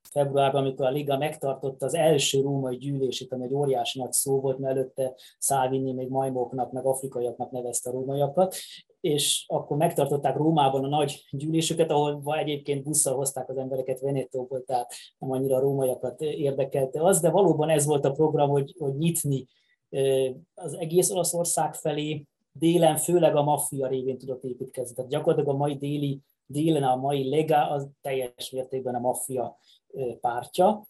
februárban, amikor a Liga megtartotta az első római gyűlését, ami egy óriási nagy szó volt, mert előtte Szávini még majmoknak, meg afrikaiaknak nevezte a rómaiakat, és akkor megtartották Rómában a nagy gyűlésüket, ahol egyébként busszal hozták az embereket Venetóból, tehát nem annyira a rómaiakat érdekelte az, de valóban ez volt a program, hogy, hogy nyitni az egész Olaszország felé, délen főleg a maffia révén tudott építkezni. Tehát gyakorlatilag a mai déli, délen a mai lega az teljes mértékben a maffia pártja,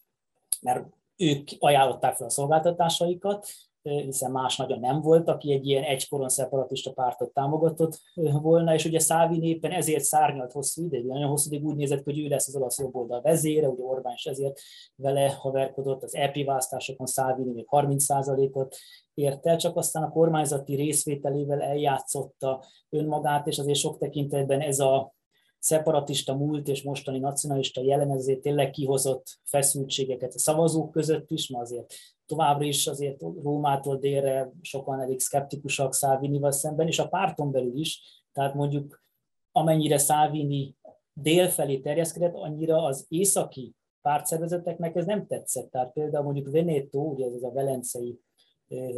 mert ők ajánlották fel a szolgáltatásaikat, hiszen más nagyon nem volt, aki egy ilyen egykoron szeparatista pártot támogatott volna, és ugye Szávin éppen ezért szárnyalt hosszú ideig, nagyon hosszú ideig úgy nézett, hogy ő lesz az olasz jobboldal vezére, ugye Orbán is ezért vele haverkodott, az EP választásokon Szávini még 30%-ot ért el, csak aztán a kormányzati részvételével eljátszotta önmagát, és azért sok tekintetben ez a szeparatista múlt és mostani nacionalista jelen ezért tényleg kihozott feszültségeket a szavazók között is, mert azért továbbra is azért Rómától délre sokan elég szkeptikusak Szávinival szemben, és a párton belül is, tehát mondjuk amennyire Szávini délfelé terjeszkedett, annyira az északi pártszervezeteknek ez nem tetszett. Tehát például mondjuk Veneto, ugye ez a velencei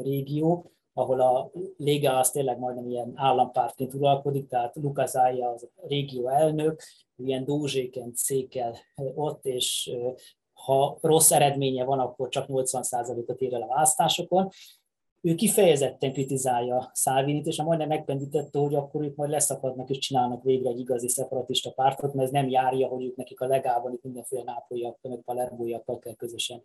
régió, ahol a Lega az tényleg majdnem ilyen állampártként uralkodik, tehát Lukazája az régió elnök, ilyen dózséken székel ott, és ha rossz eredménye van, akkor csak 80%-ot ér el a választásokon. Ő kifejezetten kritizálja Szálvinit, és majdnem megpendítette, hogy akkor ők majd leszakadnak és csinálnak végre egy igazi szeparatista pártot, mert ez nem járja, hogy ők nekik a legában itt mindenféle nápolyakkal, meg palermójakkal kell közösen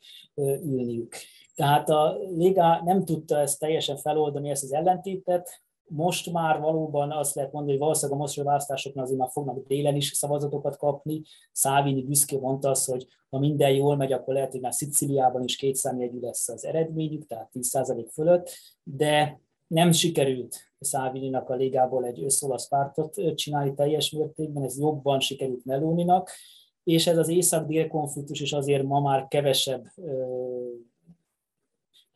ülniük. Tehát a Liga nem tudta ezt teljesen feloldani, ezt az ellentétet, most már valóban azt lehet mondani, hogy valószínűleg a mostani választásoknál azért már fognak délen is szavazatokat kapni. Szávini büszke mondta azt, hogy ha minden jól megy, akkor lehet, hogy már Sziciliában is kétszámjegyű lesz az eredményük, tehát 10% fölött, de nem sikerült Szávininak a ligából egy összolasz pártot csinálni teljes mértékben, ez jobban sikerült Melóninak, és ez az észak-dél konfliktus is azért ma már kevesebb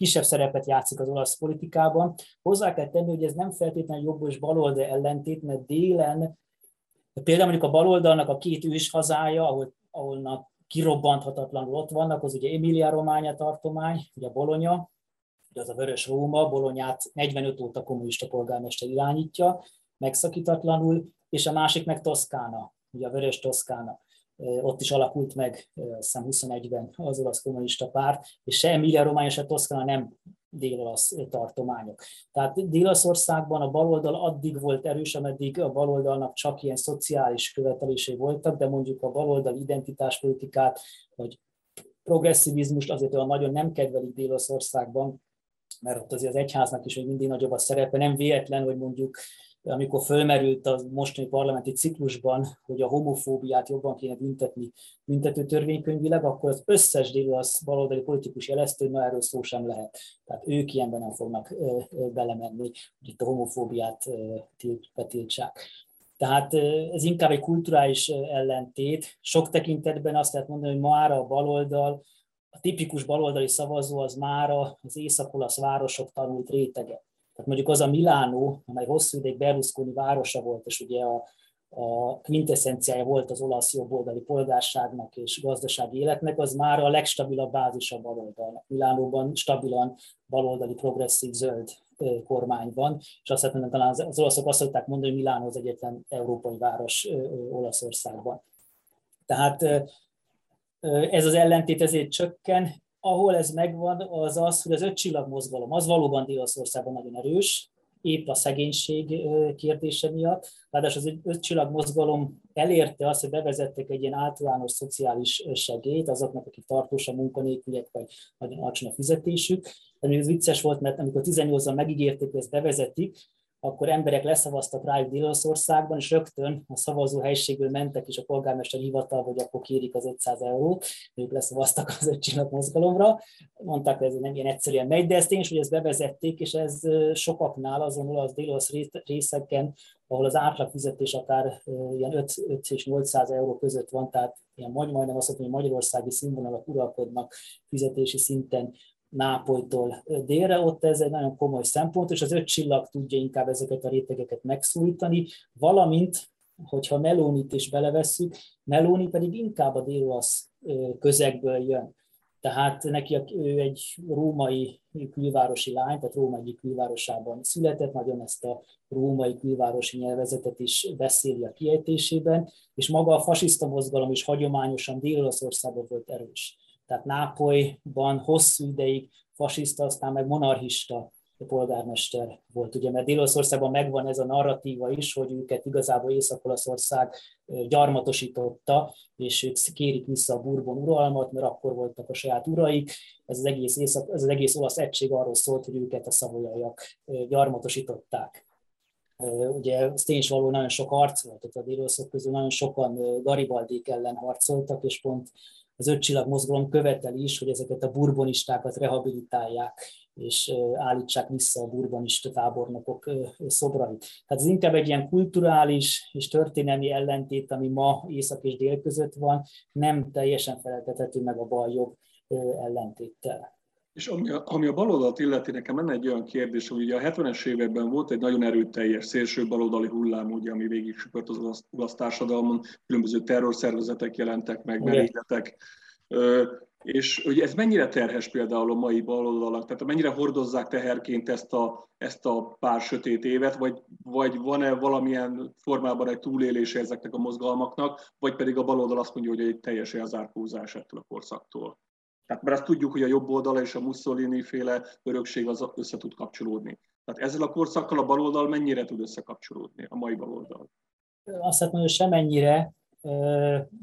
kisebb szerepet játszik az olasz politikában. Hozzá kell tenni, hogy ez nem feltétlenül jobb és baloldal ellentét, mert délen például mondjuk a baloldalnak a két ős hazája, ahol, ahol kirobbanthatatlanul ott vannak, az ugye Emilia Románia tartomány, ugye Bolonya, ugye az a Vörös Róma, Bolonyát 45 óta kommunista polgármester irányítja, megszakítatlanul, és a másik meg Toszkána, ugye a Vörös Toszkána ott is alakult meg, hiszem 21-ben az olasz kommunista párt, és se Emilia Románia, se Toszkana nem dél-olasz tartományok. Tehát Dél-Olaszországban a baloldal addig volt erős, ameddig a baloldalnak csak ilyen szociális követelései voltak, de mondjuk a baloldal identitáspolitikát, vagy progresszivizmust azért olyan nagyon nem kedvelik Dél-Olaszországban, mert ott azért az egyháznak is még mindig nagyobb a szerepe. Nem véletlen, hogy mondjuk amikor fölmerült a mostani parlamenti ciklusban, hogy a homofóbiát jobban kéne büntetni büntető törvénykönyvileg, akkor az összes délasz baloldali politikus jelezte, hogy na erről szó sem lehet. Tehát ők ilyenben nem fognak belemenni, hogy itt a homofóbiát betiltsák. Tehát ez inkább egy kulturális ellentét. Sok tekintetben azt lehet mondani, hogy már a baloldal, a tipikus baloldali szavazó az már az észak-olasz városok tanult rétege. Tehát mondjuk az a Milánó, amely hosszú ideig Berlusconi városa volt, és ugye a, a quintessenciája volt az olasz jobboldali polgárságnak és gazdasági életnek, az már a legstabilabb bázis a baloldalnak. Milánóban stabilan baloldali progresszív zöld kormány van, és azt mondani, talán az olaszok azt szokták mondani, hogy Milánó az egyetlen európai város Olaszországban. Tehát ez az ellentét ezért csökken, ahol ez megvan, az az, hogy az öt csillag mozgalom, az valóban Dél-Olaszországban nagyon erős, épp a szegénység kérdése miatt. Ráadásul az öt csillag mozgalom elérte azt, hogy bevezettek egy ilyen általános szociális segélyt azoknak, akik tartósan munkanélküliek, vagy nagyon alacsony a fizetésük. Ez vicces volt, mert amikor 18-an megígérték, hogy ezt bevezetik, akkor emberek leszavaztak rájuk Dél-Olaszországban, és rögtön a szavazó helységből mentek is a polgármester hivatal, hogy akkor kérik az 500 eurót, ők leszavaztak az öt mozgalomra. Mondták, hogy ez nem ilyen egyszerűen megy, de ezt én is, hogy ezt bevezették, és ez sokaknál azon az dél részeken, ahol az átlagfizetés akár ilyen 5, 5 és 800 euró között van, tehát ilyen majdnem azt mondom, hogy magyarországi színvonalak uralkodnak fizetési szinten, Nápolytól délre, ott ez egy nagyon komoly szempont, és az öt csillag tudja inkább ezeket a rétegeket megszólítani, valamint, hogyha Melónit is belevesszük, Melóni pedig inkább a délasz közegből jön. Tehát neki ő egy római külvárosi lány, tehát Róma egyik külvárosában született, nagyon ezt a római külvárosi nyelvezetet is beszéli a kiejtésében, és maga a fasiszta mozgalom is hagyományosan Dél-Olaszországban volt erős tehát Nápolyban hosszú ideig fasiszta, aztán meg monarchista polgármester volt, ugye, mert Dél-Olaszországban megvan ez a narratíva is, hogy őket igazából Észak-Olaszország gyarmatosította, és ők kérik vissza a Bourbon uralmat, mert akkor voltak a saját uraik. Ez az egész, Észak, ez az egész olasz egység arról szólt, hogy őket a szavolyaiak gyarmatosították. Ugye ez tény való nagyon sok harc volt, tehát a dél közül nagyon sokan Garibaldék ellen harcoltak, és pont az öt csillag mozgalom követeli is, hogy ezeket a burbonistákat rehabilitálják, és állítsák vissza a burbonista tábornokok szobrait. Tehát ez inkább egy ilyen kulturális és történelmi ellentét, ami ma észak és dél között van, nem teljesen feleltethető meg a bal-jobb ellentéttel. És ami a, ami a baloldalt illeti, nekem lenne egy olyan kérdés, hogy ugye a 70-es években volt egy nagyon erőteljes szélső baloldali hullám, ugye, ami végig süpört az olasz, olasz társadalmon, különböző terrorszervezetek jelentek meg, merényletek. És hogy ez mennyire terhes például a mai baloldalak, tehát mennyire hordozzák teherként ezt a, ezt a pár sötét évet, vagy, vagy van-e valamilyen formában egy túlélése ezeknek a mozgalmaknak, vagy pedig a baloldal azt mondja, hogy egy teljes elzárkózás ettől a korszaktól. Tehát mert azt tudjuk, hogy a jobb oldala és a Mussolini féle örökség az össze tud kapcsolódni. Tehát ezzel a korszakkal a baloldal mennyire tud összekapcsolódni, a mai baloldal? Azt mondom, hogy semennyire,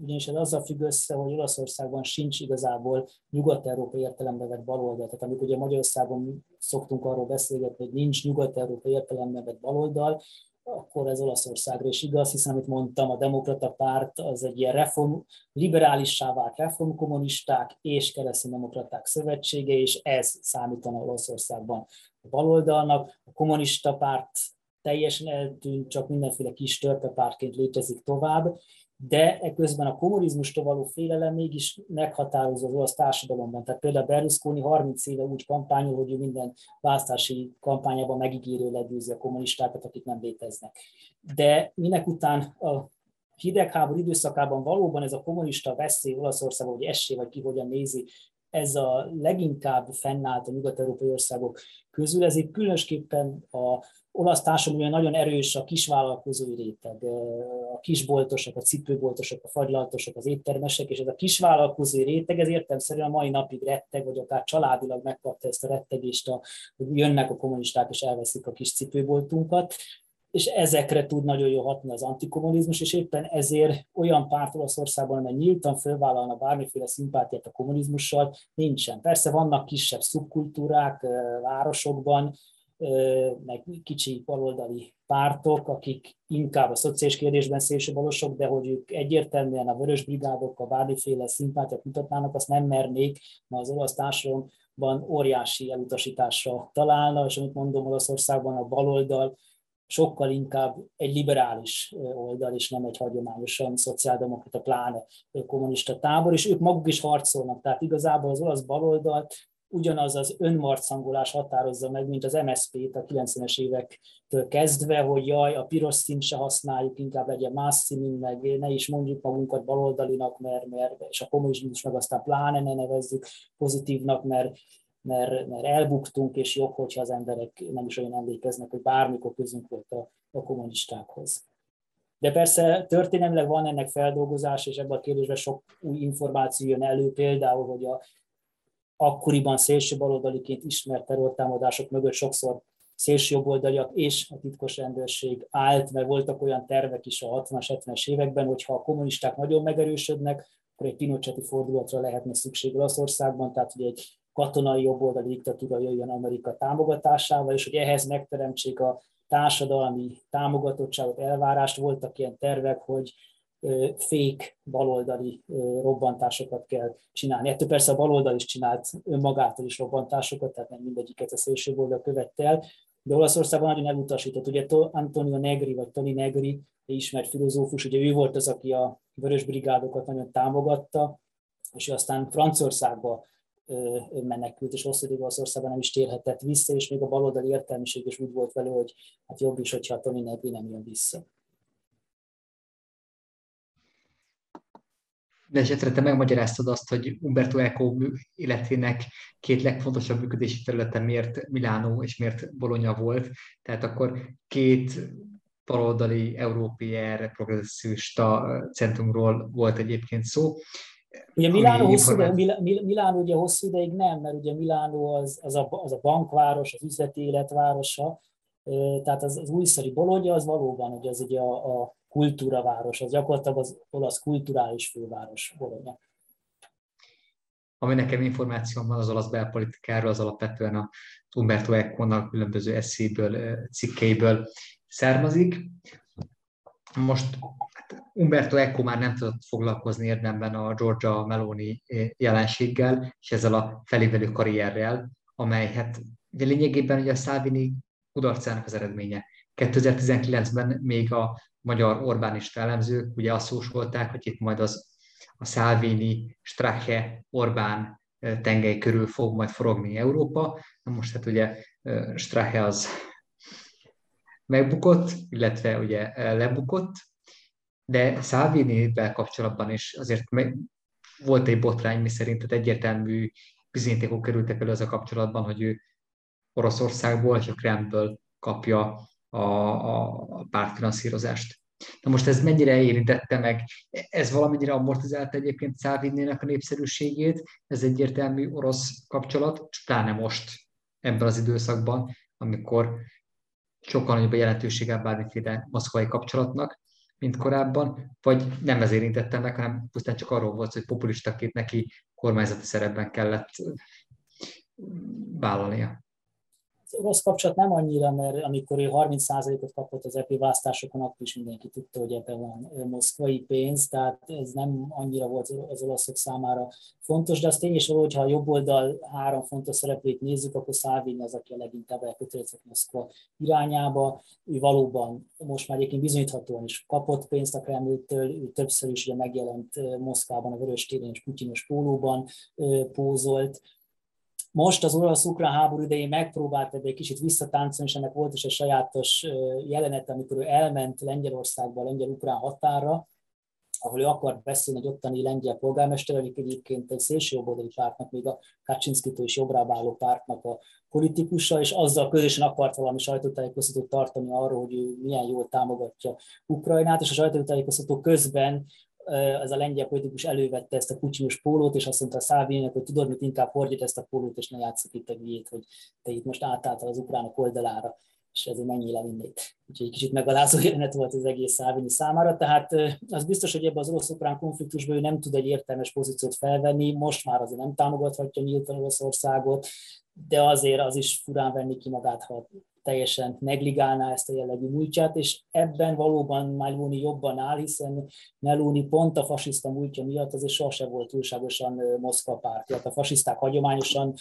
ugyanis ez azzal függ össze, hogy Olaszországban sincs igazából nyugat-európai értelembe vett baloldal. Tehát amikor ugye Magyarországon szoktunk arról beszélgetni, hogy nincs nyugat-európai értelembe vett baloldal, akkor ez Olaszországra is igaz, hiszen amit mondtam, a demokrata párt az egy ilyen reform, liberálissá vált reformkommunisták és kereszténydemokraták szövetsége, és ez számítana Olaszországban a baloldalnak. A kommunista párt teljesen eltűnt, csak mindenféle kis törpepártként létezik tovább, de eközben a kommunizmustól való félelem mégis meghatározó az olasz társadalomban. Tehát például Berlusconi 30 éve úgy kampányol, hogy ő minden választási kampányában megígérő legyőzi a kommunistákat, akik nem léteznek. De minek után a hidegháború időszakában valóban ez a kommunista veszély Olaszországban, hogy essé vagy ki hogyan nézi, ez a leginkább fennállt a nyugat-európai országok közül, ezért különösképpen a olasz társadalomban nagyon erős a kisvállalkozói réteg, a kisboltosok, a cipőboltosok, a fagylaltosok, az éttermesek, és ez a kisvállalkozói réteg, ez értelmszerűen a mai napig retteg, vagy akár családilag megkapta ezt a rettegést, hogy jönnek a kommunisták és elveszik a kis cipőboltunkat, és ezekre tud nagyon jól hatni az antikommunizmus, és éppen ezért olyan párt Olaszországban, amely nyíltan fölvállalna bármiféle szimpátiát a kommunizmussal, nincsen. Persze vannak kisebb szubkultúrák városokban, meg kicsi baloldali pártok, akik inkább a szociális kérdésben szélsőbalosok, de hogy ők egyértelműen a vörös brigádok, a bármiféle szimpátiát mutatnának, azt nem mernék, mert az olasz társadalomban óriási elutasításra találna, és amit mondom, Olaszországban a baloldal sokkal inkább egy liberális oldal, és nem egy hagyományosan szociáldemokrata, pláne kommunista tábor, és ők maguk is harcolnak. Tehát igazából az olasz baloldalt ugyanaz az önmarcangolás határozza meg, mint az MSZP-t a 90-es évektől kezdve, hogy jaj, a piros színt se használjuk, inkább legyen más színünk, meg ne is mondjuk magunkat baloldalinak, mert, mert és a kommunizmus meg aztán pláne ne nevezzük pozitívnak, mert, mert, mert elbuktunk, és jobb, hogyha az emberek nem is olyan emlékeznek, hogy bármikor közünk volt a, a kommunistákhoz. De persze történelmileg van ennek feldolgozás, és ebben a kérdésben sok új információ jön elő, például, hogy a akkoriban szélső baloldaliként ismert terrortámadások mögött sokszor szélső jobboldaliak és a titkos rendőrség állt, mert voltak olyan tervek is a 60-as, 70-es években, hogyha a kommunisták nagyon megerősödnek, akkor egy Pinocheti fordulatra lehetne szükség Olaszországban, tehát hogy egy katonai jobboldali diktatúra jöjjön Amerika támogatásával, és hogy ehhez megteremtsék a társadalmi támogatottságot, elvárást. Voltak ilyen tervek, hogy fék baloldali robbantásokat kell csinálni. Ettől persze a baloldal is csinált önmagától is robbantásokat, tehát nem mindegyiket a szélső oldal követte el, de Olaszországban nagyon elutasított. Ugye Antonio Negri, vagy Tony Negri, ismert filozófus, ugye ő volt az, aki a vörös brigádokat nagyon támogatta, és ő aztán Franciaországba menekült, és hosszú időig Olaszországban nem is térhetett vissza, és még a baloldali értelmiség is úgy volt vele, hogy hát jobb is, hogyha Tony Negri nem jön vissza. De esetre te megmagyaráztad azt, hogy Umberto Eco életének két legfontosabb működési területe miért Milánó és miért Bologna volt. Tehát akkor két baloldali, európai, progresszivista centrumról volt egyébként szó. Ugye Milánó, hosszú ideig, Milánó ugye hosszú ideig nem, mert ugye Milánó az, az, a, az a bankváros, az üzleti életvárosa, tehát az, az újszori Bologna az valóban hogy az ugye a, a kultúraváros, az gyakorlatilag az olasz kulturális főváros Bologna. Ami nekem információm van az olasz belpolitikáról, az alapvetően a Umberto Eco-nak különböző eszéből, cikkeiből származik. Most hát Umberto Eco már nem tudott foglalkozni érdemben a Georgia Meloni jelenséggel, és ezzel a felévelő karrierrel, amely hát ugye lényegében ugye a Salvini kudarcának az eredménye. 2019-ben még a magyar Orbánista elemzők ugye azt jósolták, hogy itt majd az a Salvini, Strache, Orbán tengely körül fog majd forogni Európa. Na most hát ugye Strache az megbukott, illetve ugye lebukott, de Salvini-vel kapcsolatban is azért meg, volt egy botrány, mi szerint tehát egyértelmű bizonyítékok kerültek elő az a kapcsolatban, hogy ő Oroszországból és a Kremlből kapja a, a, pártfinanszírozást. Na most ez mennyire érintette meg? Ez valamennyire amortizálta egyébként Szávinnének a népszerűségét, ez egyértelmű orosz kapcsolat, pláne most ebben az időszakban, amikor sokkal nagyobb a jelentősége bármiféle moszkvai kapcsolatnak, mint korábban, vagy nem ez érintette meg, hanem pusztán csak arról volt, hogy populistaként neki kormányzati szerepben kellett vállalnia orosz kapcsolat nem annyira, mert amikor ő 30%-ot kapott az EP választásokon, akkor is mindenki tudta, hogy ebben van moszkvai pénz, tehát ez nem annyira volt az olaszok számára fontos, de az tény is hogy ha a jobb oldal három fontos szereplőt nézzük, akkor Szávini az, aki a leginkább elkötelezett Moszkva irányába. Ő valóban most már egyébként bizonyíthatóan is kapott pénzt a Kremltől, ő többször is ugye megjelent Moszkvában a Vörös téren és Putyinos pólóban pózolt, most az orosz-ukrán háború idején megpróbált ebbe egy kicsit visszatáncolni, és ennek volt is egy sajátos jelenet, amikor ő elment Lengyelországba, a lengyel-ukrán határa, ahol ő akart beszélni egy ottani lengyel polgármester, akik egyébként egy szélsőjobboldali pártnak, még a Kaczynszkitől is jobbrább álló pártnak a politikusa, és azzal közösen akart valami sajtótájékoztatót tartani arról, hogy ő milyen jól támogatja Ukrajnát, és a sajtótájékoztató közben ez a lengyel politikus elővette ezt a kucsinyos pólót, és azt mondta a Szávének, hogy tudod, mit inkább hordjad ezt a pólót, és ne játsszuk itt a hülyét, hogy te itt most átálltál az ukránok oldalára, és ezért mennyi le innét. Úgyhogy egy kicsit megalázó jelenet volt az egész Szávini számára. Tehát az biztos, hogy ebben az orosz-ukrán konfliktusban ő nem tud egy értelmes pozíciót felvenni, most már azért nem támogathatja nyíltan Oroszországot, de azért az is furán venni ki magát, ha teljesen negligálná ezt a jellegű múltját, és ebben valóban Meloni jobban áll, hiszen Meloni pont a fasiszta múltja miatt azért sosem volt túlságosan Moszkva párti. Hát a fasiszták hagyományosan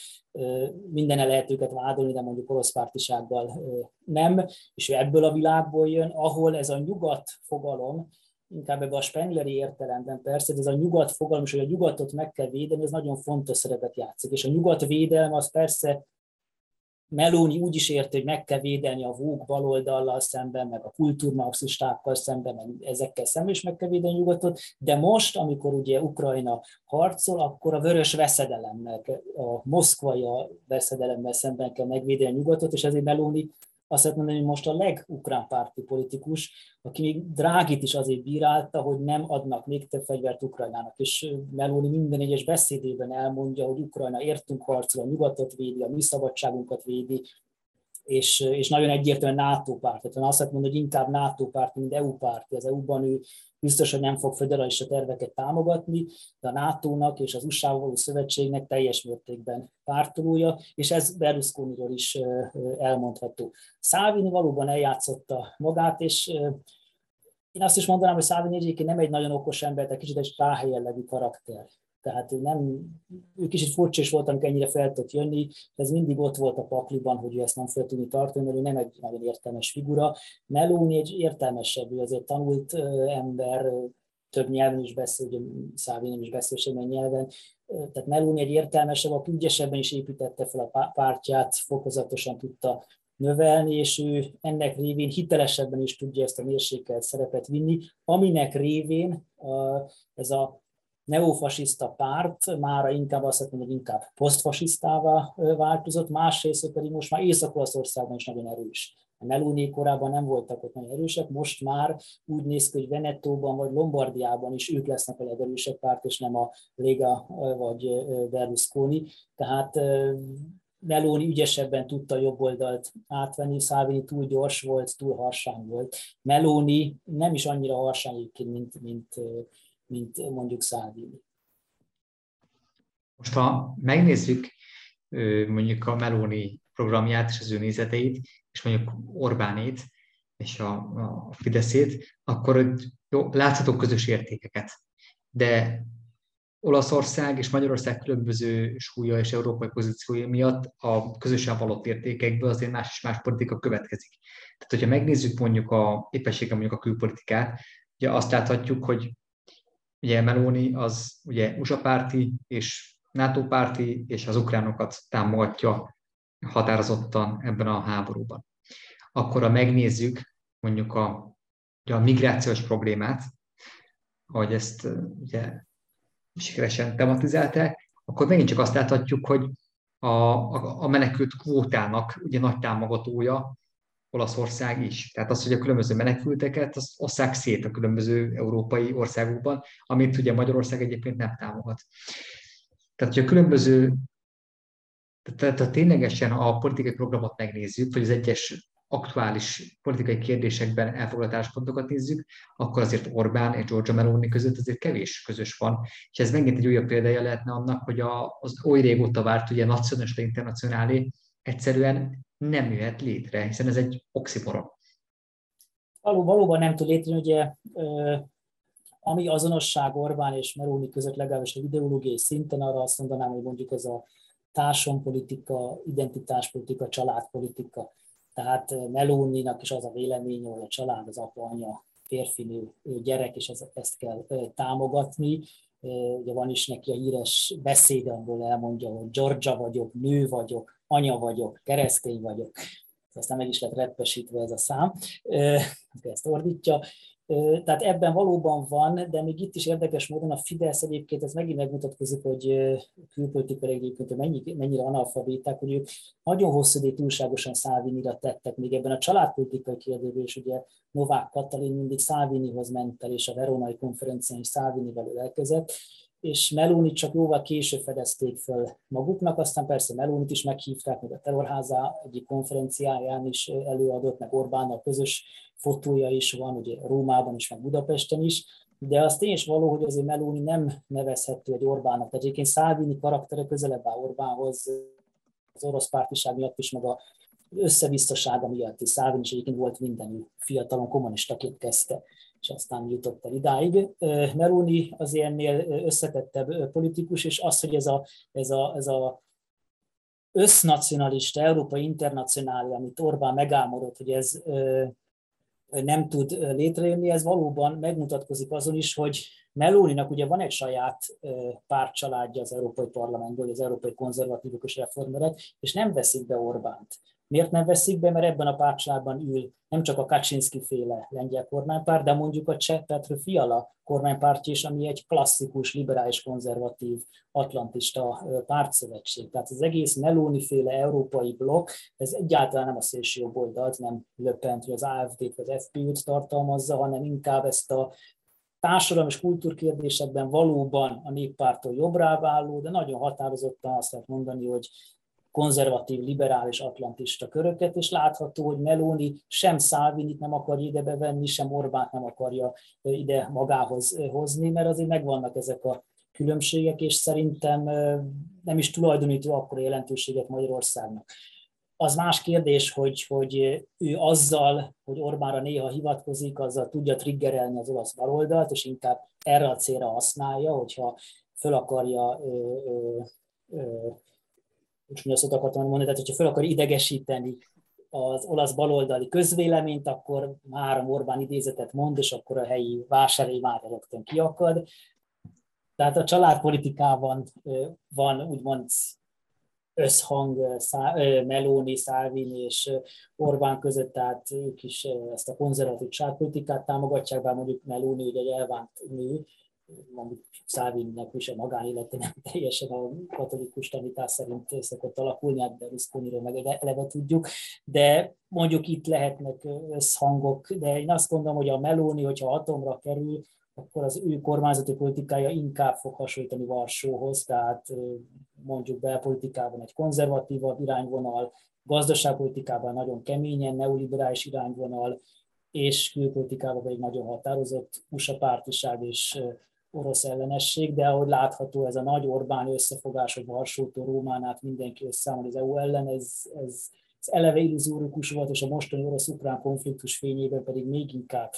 minden lehet őket vádolni, de mondjuk orosz pártisággal nem, és ebből a világból jön, ahol ez a nyugat fogalom, inkább ebben a Spengleri értelemben persze, de ez a nyugat fogalom, és hogy a nyugatot meg kell védeni, ez nagyon fontos szerepet játszik. És a nyugat védelme az persze Meloni úgy is érti, hogy meg kell védeni a vók baloldallal szemben, meg a kultúrmarxistákkal szemben, meg ezekkel szemben is meg kell védeni a nyugatot, de most, amikor ugye Ukrajna harcol, akkor a vörös veszedelemmel, a moszkvai veszedelemmel szemben kell megvédeni a nyugatot, és ezért Meloni azt lehet mondani, hogy most a legukrán párti politikus, aki még Drágit is azért bírálta, hogy nem adnak még több fegyvert Ukrajnának, és Meloni minden egyes beszédében elmondja, hogy Ukrajna értünk harcol, a nyugatot védi, a mi szabadságunkat védi, és, és nagyon egyértelműen NATO párt. Tehát azt lehet mondani, hogy inkább NATO párt, mint EU párt. Az EU-ban ő biztos, hogy nem fog federalista terveket támogatni, de a NATO-nak és az USA-val való szövetségnek teljes mértékben pártolója, és ez Berlusconiról is elmondható. Szávini valóban eljátszotta magát, és én azt is mondanám, hogy Szávini egyébként nem egy nagyon okos ember, de kicsit egy ráhelyelegű karakter. Tehát nem, ő kicsit furcsa is volt, amikor ennyire fel tudott jönni, ez mindig ott volt a pakliban, hogy ő ezt nem fel tudni tartani, mert ő nem egy nagyon értelmes figura. Meloni egy értelmesebb, ő azért tanult ember, több nyelven is beszél, ugye Szávi is beszél semmilyen nyelven, tehát Meloni egy értelmesebb, aki ügyesebben is építette fel a pártját, fokozatosan tudta növelni, és ő ennek révén hitelesebben is tudja ezt a mérsékelt szerepet vinni, aminek révén ez a neofasiszta párt mára inkább azt mondom, hogy inkább posztfasisztává változott, másrészt pedig most már Észak-Olaszországban is nagyon erős. A Meloni korábban nem voltak ott nagyon erősek, most már úgy néz ki, hogy Venetóban vagy Lombardiában is ők lesznek a legerősebb párt, és nem a Lega vagy Berlusconi. Tehát Meloni ügyesebben tudta a jobb oldalt átvenni, Szávini túl gyors volt, túl harsány volt. Meloni nem is annyira harsány mint, mint mint mondjuk Salvini. Most ha megnézzük mondjuk a Meloni programját és az ő nézeteit, és mondjuk Orbánét és a, a Fideszét, akkor jó, láthatók közös értékeket. De Olaszország és Magyarország különböző súlya és európai pozíciója miatt a közösen valott értékekből azért más és más politika következik. Tehát, hogyha megnézzük mondjuk a éppenséggel mondjuk a külpolitikát, ugye azt láthatjuk, hogy Ugye Meloni az ugye USA párti és NATO párti, és az ukránokat támogatja határozottan ebben a háborúban. Akkor, ha megnézzük mondjuk a, a migrációs problémát, ahogy ezt ugye sikeresen tematizálták, akkor megint csak azt láthatjuk, hogy a, a, a menekült kvótának ugye nagy támogatója Olaszország is. Tehát az, hogy a különböző menekülteket az osszák szét a különböző európai országokban, amit ugye Magyarország egyébként nem támogat. Tehát, hogy a különböző, tehát ha ténylegesen a politikai programot megnézzük, vagy az egyes aktuális politikai kérdésekben elfoglalt álláspontokat nézzük, akkor azért Orbán és Giorgia Meloni között azért kevés közös van. És ez megint egy újabb példája lehetne annak, hogy a, az oly régóta várt ugye nacionalista internacionálé egyszerűen nem jöhet létre, hiszen ez egy oximoron. Való, valóban nem tud létrejönni, ugye ami azonosság Orbán és Meloni között legalábbis a ideológiai szinten, arra azt mondanám, hogy mondjuk ez a társadalompolitika, identitáspolitika, családpolitika. Tehát Melóninak is az a véleménye, hogy a család, az apa, anya, férfi, nő, gyerek, és ezt kell támogatni. Ugye van is neki a híres beszéd, ahol elmondja, hogy Georgia vagyok, nő vagyok, anya vagyok, keresztény vagyok. Aztán meg is lett reppesítve ez a szám, ezt ordítja. Tehát ebben valóban van, de még itt is érdekes módon a Fidesz egyébként ez megint megmutatkozik, hogy külpolitikai egyébként mennyi, mennyire analfabéták, hogy ők nagyon hosszú időt túlságosan Szávinira tettek, még ebben a családpolitikai kérdésben is ugye Novák Katalin mindig Szávinihoz ment el, és a Veronai konferencián is Szávinivel elkezett, és Melónit csak jóval később fedezték fel maguknak, aztán persze Melónit is meghívták, meg a terrorháza egyik konferenciáján is előadott, meg Orbánnal közös fotója is van, ugye Rómában is, meg Budapesten is, de az tény is való, hogy azért Meloni nem nevezhető egy Orbánnak. Tehát egyébként Szálvini karaktere közelebb áll Orbánhoz, az orosz pártiság miatt is, meg a összebiztosága miatt is. Szálvini is egyébként volt mindenű fiatalon kommunistaként kezdte és aztán jutott el idáig. Meloni az ennél összetettebb politikus, és az, hogy ez a, ez a, ez a össznacionalista, európai internacionális, amit Orbán megálmodott, hogy ez nem tud létrejönni, ez valóban megmutatkozik azon is, hogy Melóninak ugye van egy saját pártcsaládja az Európai Parlamentből, az Európai Konzervatívok és Reformerek, és nem veszik be Orbánt. Miért nem veszik be? Mert ebben a pártcsaládban ül nem csak a Kaczynski féle lengyel kormánypárt, de mondjuk a Cseh Petr Fiala kormánypártja is, ami egy klasszikus, liberális, konzervatív, atlantista pártszövetség. Tehát az egész Meloni féle európai blokk, ez egyáltalán nem a szélső jobb oldalt, nem löpent, hogy az AFD-t az FPU-t tartalmazza, hanem inkább ezt a társadalmi és kultúrkérdésekben valóban a néppártól jobbra váló, de nagyon határozottan azt lehet mondani, hogy konzervatív, liberális, atlantista köröket, és látható, hogy Meloni sem Szálvinit nem akarja ide bevenni, sem Orbánt nem akarja ide magához hozni, mert azért megvannak ezek a különbségek, és szerintem nem is tulajdonító akkor jelentőséget Magyarországnak. Az más kérdés, hogy, hogy ő azzal, hogy Orbánra néha hivatkozik, azzal tudja triggerelni az olasz baloldalt, és inkább erre a célra használja, hogyha föl akarja ö, ö, ö, csúnya azt akartam mondani, tehát hogyha fel akar idegesíteni az olasz baloldali közvéleményt, akkor már Orbán idézetet mond, és akkor a helyi vásárlói már rögtön kiakad. Tehát a családpolitikában van úgymond összhang Meloni, Salvini és Orbán között, tehát ők is ezt a konzervatív családpolitikát támogatják, bár mondjuk Meloni ugye egy elvánt nő, mondjuk Szávinnek is a magánélete nem teljesen a katolikus tanítás szerint szokott alakulni, hát Berlusconiról meg eleve tudjuk, de mondjuk itt lehetnek összhangok, de én azt gondolom, hogy a Meloni, hogyha atomra kerül, akkor az ő kormányzati politikája inkább fog hasonlítani Varsóhoz, tehát mondjuk belpolitikában egy konzervatívabb irányvonal, gazdaságpolitikában nagyon keményen neoliberális irányvonal, és külpolitikában pedig nagyon határozott USA pártiság és orosz ellenesség, de ahogy látható, ez a nagy Orbán összefogás, hogy Varsótól Rómán mindenki összeáll az EU ellen, ez, ez, ez eleve illuzórikus volt, és a mostani orosz-ukrán konfliktus fényében pedig még inkább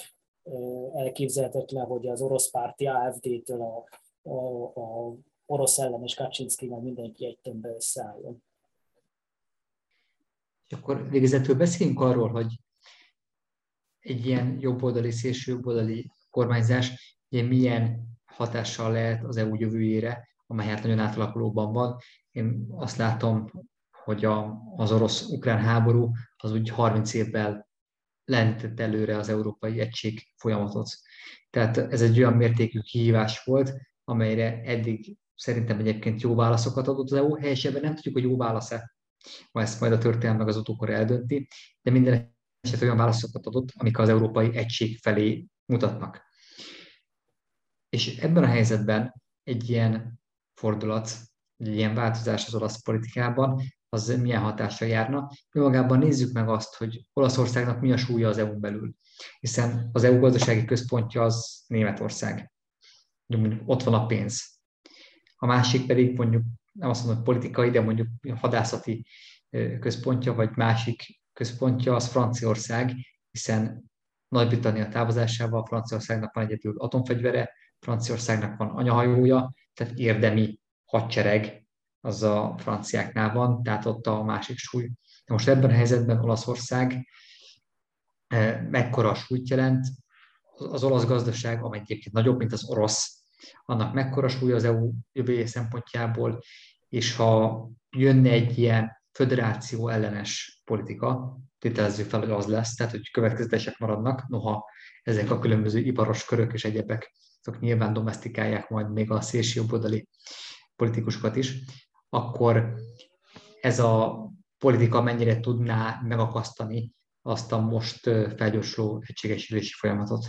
elképzelhetetlen, hogy az orosz párti AFD-től a, a, a orosz ellenes Kaczynszki meg mindenki egy tömbbe összeálljon. És akkor végezetül beszéljünk arról, hogy egy ilyen jobboldali, szélső jobboldali kormányzás ugye milyen hatással lehet az EU jövőjére, amely hát nagyon átalakulóban van. Én azt látom, hogy a, az orosz-ukrán háború az úgy 30 évvel lentett előre az európai egység folyamatot. Tehát ez egy olyan mértékű kihívás volt, amelyre eddig szerintem egyébként jó válaszokat adott az EU, helyesebben nem tudjuk, hogy jó válasz-e, ma ezt majd a történelem meg az utókor eldönti, de minden esetben olyan válaszokat adott, amik az európai egység felé mutatnak. És ebben a helyzetben egy ilyen fordulat, egy ilyen változás az olasz politikában, az milyen hatással járna. Önmagában nézzük meg azt, hogy Olaszországnak mi a súlya az EU-n belül, hiszen az EU gazdasági központja az Németország. Mondjuk ott van a pénz. A másik pedig mondjuk, nem azt mondom, politikai, de mondjuk hadászati központja, vagy másik központja az Franciaország, hiszen Nagy-Britannia távozásával Franciaországnak van egyedül atomfegyvere, Franciaországnak van anyahajója, tehát érdemi hadsereg az a franciáknál van, tehát ott a másik súly. De most ebben a helyzetben Olaszország eh, mekkora súlyt jelent, az olasz gazdaság, amely egyébként nagyobb, mint az orosz, annak mekkora súly az EU jövője szempontjából, és ha jönne egy ilyen föderáció ellenes politika, tételezzük fel, hogy az lesz, tehát hogy következetesek maradnak, noha ezek a különböző iparos körök és egyebek azok nyilván domestikálják majd még a szélsőjobboldali politikusokat is, akkor ez a politika mennyire tudná megakasztani azt a most felgyorsuló egységesülési folyamatot?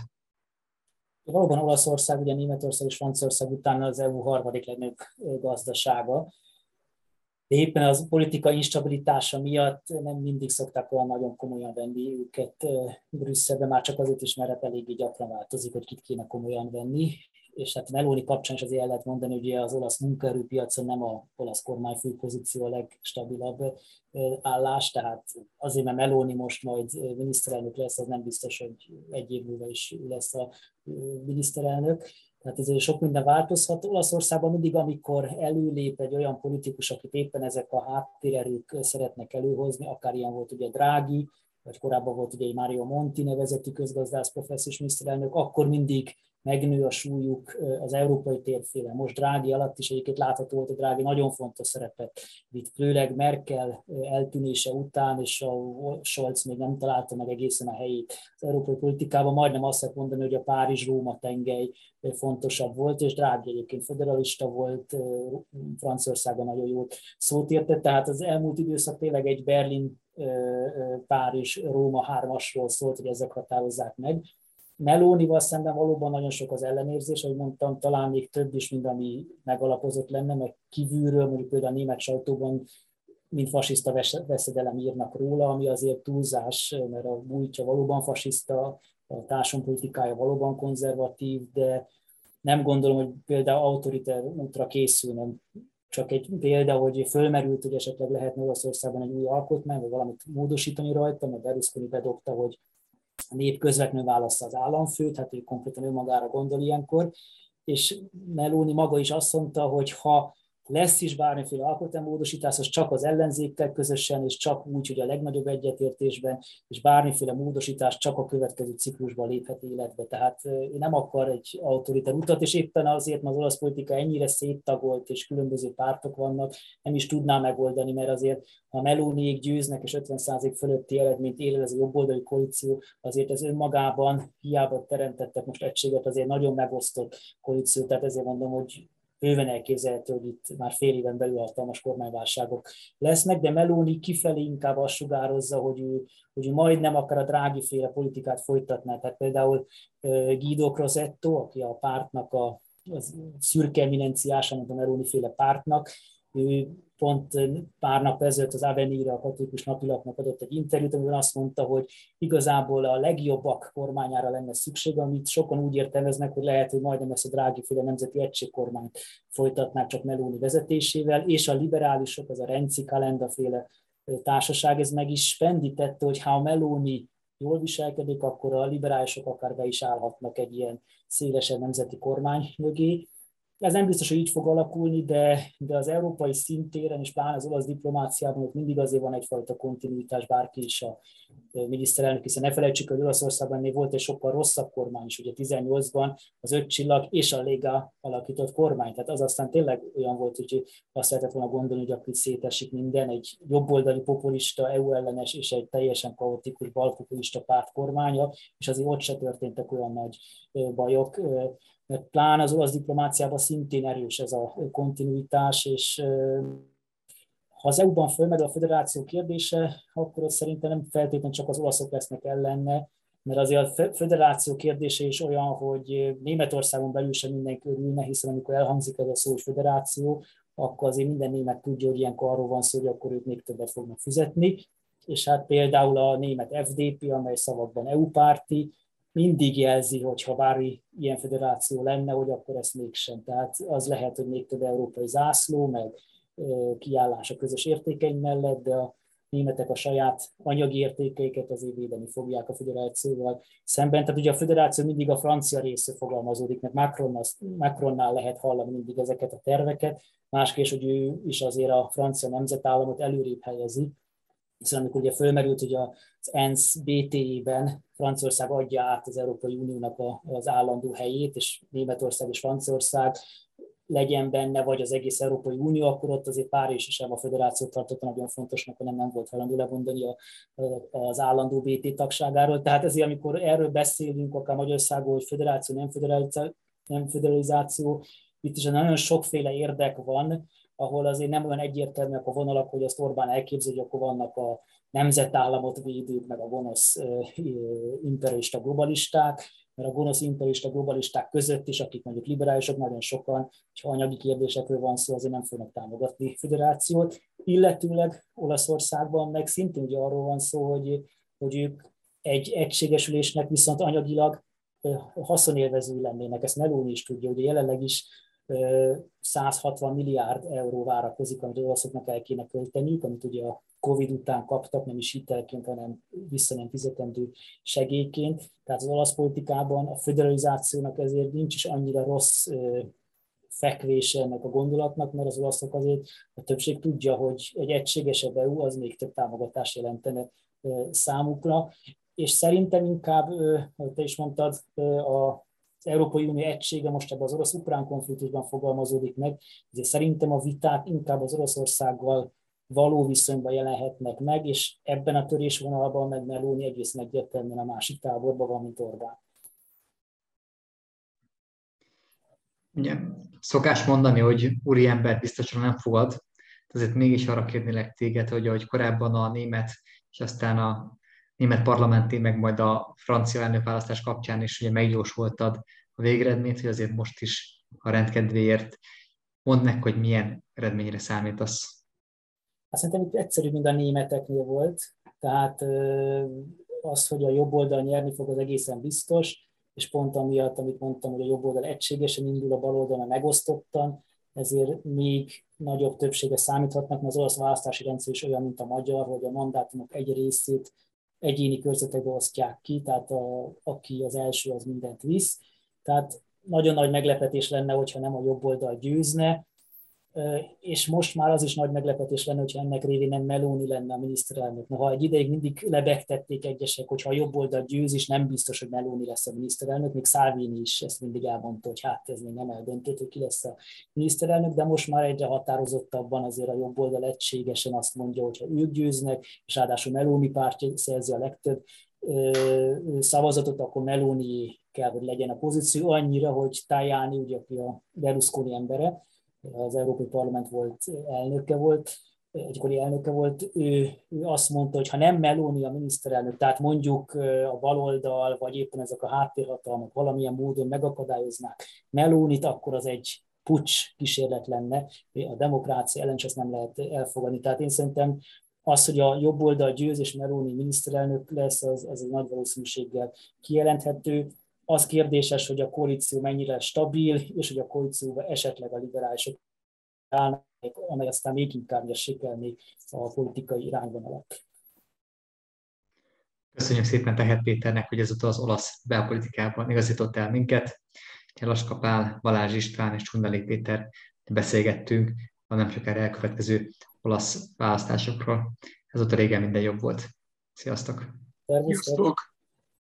Valóban Olaszország, ugye Németország és Franciaország után az EU harmadik legnagyobb gazdasága, de éppen az politikai instabilitása miatt nem mindig szokták olyan nagyon komolyan venni őket Brüsszelbe, már csak azért is, mert hát eléggé gyakran változik, hogy kit kéne komolyan venni. És hát Meloni kapcsán is azért el lehet mondani, hogy az olasz munkaerőpiacon nem a olasz kormányfő pozíció a legstabilabb állás, tehát azért, mert Meloni most majd miniszterelnök lesz, az nem biztos, hogy egy év múlva is lesz a miniszterelnök tehát ezért sok minden változhat. Olaszországban mindig, amikor előlép egy olyan politikus, akit éppen ezek a háttérerők szeretnek előhozni, akár ilyen volt ugye Drági, vagy korábban volt ugye Mario Monti nevezeti közgazdász professzor miniszterelnök, akkor mindig megnő a súlyuk az európai térfélen. Most Drági alatt is egyébként látható volt, hogy Drági nagyon fontos szerepet vitt, főleg Merkel eltűnése után, és a Scholz még nem találta meg egészen a helyét az európai politikában. Majdnem azt lehet mondani, hogy a Párizs-Róma tengely fontosabb volt, és Drági egyébként federalista volt, Franciaországban nagyon jól szót értett, tehát az elmúlt időszak tényleg egy Berlin Párizs, Róma hármasról szólt, hogy ezek határozzák meg. Melónival szemben valóban nagyon sok az ellenérzés, ahogy mondtam, talán még több is, mint ami megalapozott lenne, meg kívülről, mondjuk például a német sajtóban mint fasiszta veszedelem írnak róla, ami azért túlzás, mert a múltja valóban fasiszta, a társadalompolitikája valóban konzervatív, de nem gondolom, hogy például autoriter útra készülne. Csak egy példa, hogy fölmerült, hogy esetleg lehetne Olaszországban egy új alkotmány, vagy valamit módosítani rajta, mert Berlusconi bedobta, hogy a nép közvetlenül válaszza az államfőt, hát ő konkrétan önmagára gondol ilyenkor, és Meloni maga is azt mondta, hogy ha lesz is bármiféle alkotmánymódosítás, az csak az ellenzékkel közösen, és csak úgy, hogy a legnagyobb egyetértésben, és bármiféle módosítás csak a következő ciklusban léphet életbe. Tehát ő nem akar egy autoritár utat, és éppen azért, mert az olasz politika ennyire széttagolt, és különböző pártok vannak, nem is tudná megoldani, mert azért, ha Melóniék győznek, és 50% fölötti eredményt ér ez a jobboldali koalíció, azért ez önmagában hiába teremtettek most egységet, azért nagyon megosztott koalíció, tehát ezért mondom, hogy bőven elképzelhető, hogy itt már fél éven belül hatalmas kormányválságok lesznek, de Meloni kifelé inkább azt sugározza, hogy ő, hogy ő majd nem akar a drági féle politikát folytatni. Tehát például Guido Crosetto, aki a pártnak a az szürke eminenciása, mint a Meloni féle pártnak, ő pont pár nap ezelőtt az Avenire, a katolikus napilapnak adott egy interjút, amiben azt mondta, hogy igazából a legjobbak kormányára lenne szükség, amit sokan úgy értelmeznek, hogy lehet, hogy majdnem ezt a drági féle nemzeti egységkormányt folytatnák csak Meloni vezetésével, és a liberálisok, az a Renzi Kalenda féle társaság, ez meg is pendítette, hogy ha Meloni jól viselkedik, akkor a liberálisok akár be is állhatnak egy ilyen szélesebb nemzeti kormány mögé, ez nem biztos, hogy így fog alakulni, de, de az európai szintéren, és pláne az olasz diplomáciában ott mindig azért van egyfajta kontinuitás, bárki is a miniszterelnök, hiszen ne felejtsük, hogy Olaszországban még volt egy sokkal rosszabb kormány is, ugye 18-ban az öt csillag és a Lega alakított kormány, tehát az aztán tényleg olyan volt, hogy azt lehetett volna gondolni, hogy akkor szétesik minden, egy jobboldali populista, EU ellenes és egy teljesen kaotikus balpopulista párt kormánya, és azért ott se történtek olyan nagy bajok, mert plán az olasz diplomáciában szintén erős ez a kontinuitás, és ha az EU-ban fölmerül a federáció kérdése, akkor ott szerintem nem feltétlenül csak az olaszok lesznek ellenne, mert azért a federáció kérdése is olyan, hogy Németországon belül sem mindenki örülne, hiszen amikor elhangzik ez a szó, hogy federáció, akkor azért minden német tudja, hogy ilyenkor arról van szó, hogy akkor ők még többet fognak fizetni. És hát például a német FDP, amely szavakban EU-párti, mindig jelzi, hogy ha bármi ilyen federáció lenne, hogy akkor ezt mégsem. Tehát az lehet, hogy még több európai zászló, meg kiállás a közös értékeink mellett, de a németek a saját anyagi értékeiket azért védeni fogják a federációval szemben. Tehát ugye a federáció mindig a francia része fogalmazódik, mert Macron, Macronnál lehet hallani mindig ezeket a terveket, másképp, hogy ő is azért a francia nemzetállamot előrébb helyezi, hiszen amikor ugye fölmerült, hogy az ENSZ BT-ben Franciaország adja át az Európai Uniónak az állandó helyét, és Németország és Franciaország legyen benne, vagy az egész Európai Unió, akkor ott azért Párizs sem a federáció tartotta nagyon fontosnak, hanem nem volt hajlandó levondani a, az állandó BT tagságáról. Tehát ezért, amikor erről beszélünk, akár Magyarországon, hogy federáció, nem federalizáció, nem federalizáció, itt is nagyon sokféle érdek van, ahol azért nem olyan egyértelműek a vonalak, hogy azt Orbán elképzel, hogy akkor vannak a nemzetállamot védők, meg a gonosz imperialista globalisták, mert a gonosz imperialista globalisták között is, akik mondjuk liberálisok, nagyon sokan, ha anyagi kérdésekről van szó, azért nem fognak támogatni federációt. Illetőleg Olaszországban meg szintén ugye arról van szó, hogy, hogy ők egy egységesülésnek viszont anyagilag haszonélvező lennének. Ezt Meloni is tudja, ugye jelenleg is 160 milliárd euró várakozik, amit olaszoknak el kéne költeniük, amit ugye a Covid után kaptak, nem is hitelként, hanem vissza nem fizetendő segélyként. Tehát az olasz politikában a federalizációnak ezért nincs is annyira rossz fekvése ennek a gondolatnak, mert az olaszok azért a többség tudja, hogy egy egységesebb EU az még több támogatást jelentene számukra, és szerintem inkább, ahogy te is mondtad, a az Európai Unió egysége most ebben az orosz-ukrán konfliktusban fogalmazódik meg, ezért szerintem a viták inkább az Oroszországgal való viszonyban jelenhetnek meg, és ebben a törésvonalban meg Meloni egész egyértelműen a másik táborban van, mint Orbán. Ugye, szokás mondani, hogy ember biztosan nem fogad, azért mégis arra kérnélek téged, hogy ahogy korábban a német és aztán a német parlamenti, meg majd a francia elnökválasztás kapcsán is ugye megjósoltad a végeredményt, hogy azért most is a rendkedvéért mondd meg, hogy milyen eredményre számítasz. Azt szerintem itt egyszerű, mint a németeknél volt, tehát az, hogy a jobb oldal nyerni fog, az egészen biztos, és pont amiatt, amit mondtam, hogy a jobb oldal egységesen indul, a bal oldal megosztottan, ezért még nagyobb többsége számíthatnak, mert az olasz választási rendszer is olyan, mint a magyar, hogy a mandátumok egy részét egyéni körzetekbe osztják ki, tehát a, aki az első, az mindent visz. Tehát nagyon nagy meglepetés lenne, hogyha nem a jobb oldal győzne, és most már az is nagy meglepetés lenne, hogyha ennek révén nem Meloni lenne a miniszterelnök. Na, ha egy ideig mindig lebegtették egyesek, hogyha a jobb oldal győz, és nem biztos, hogy Meloni lesz a miniszterelnök, még Salvini is ezt mindig elmondta, hogy hát ez még nem eldöntött, hogy ki lesz a miniszterelnök, de most már egyre határozottabban azért a jobb oldal egységesen azt mondja, hogy ha ők győznek, és ráadásul Meloni pártja szerzi a legtöbb szavazatot, akkor Meloni kell, hogy legyen a pozíció, annyira, hogy Tajani, ugye, aki a Berlusconi embere, az Európai Parlament volt elnöke volt, egykori elnöke volt, ő, ő azt mondta, hogy ha nem Meloni a miniszterelnök, tehát mondjuk a baloldal, vagy éppen ezek a háttérhatalmak valamilyen módon megakadályoznák Melónit, akkor az egy pucs kísérlet lenne, a demokrácia ellen ezt nem lehet elfogadni. Tehát én szerintem az, hogy a jobb oldal győz és Meloni miniszterelnök lesz, az, az egy nagy valószínűséggel kijelenthető. Az kérdéses, hogy a koalíció mennyire stabil, és hogy a koalícióban esetleg a liberálisok állnak, amely aztán még inkább sikerni a politikai irányvonalat. Köszönjük szépen Tehet Péternek, hogy ezúttal az olasz belpolitikában igazított el minket. Laska Pál, Balázs István és Csundali Péter beszélgettünk a nem sokára elkövetkező olasz választásokról. Ezóta régen minden jobb volt. Sziasztok! Sziasztok!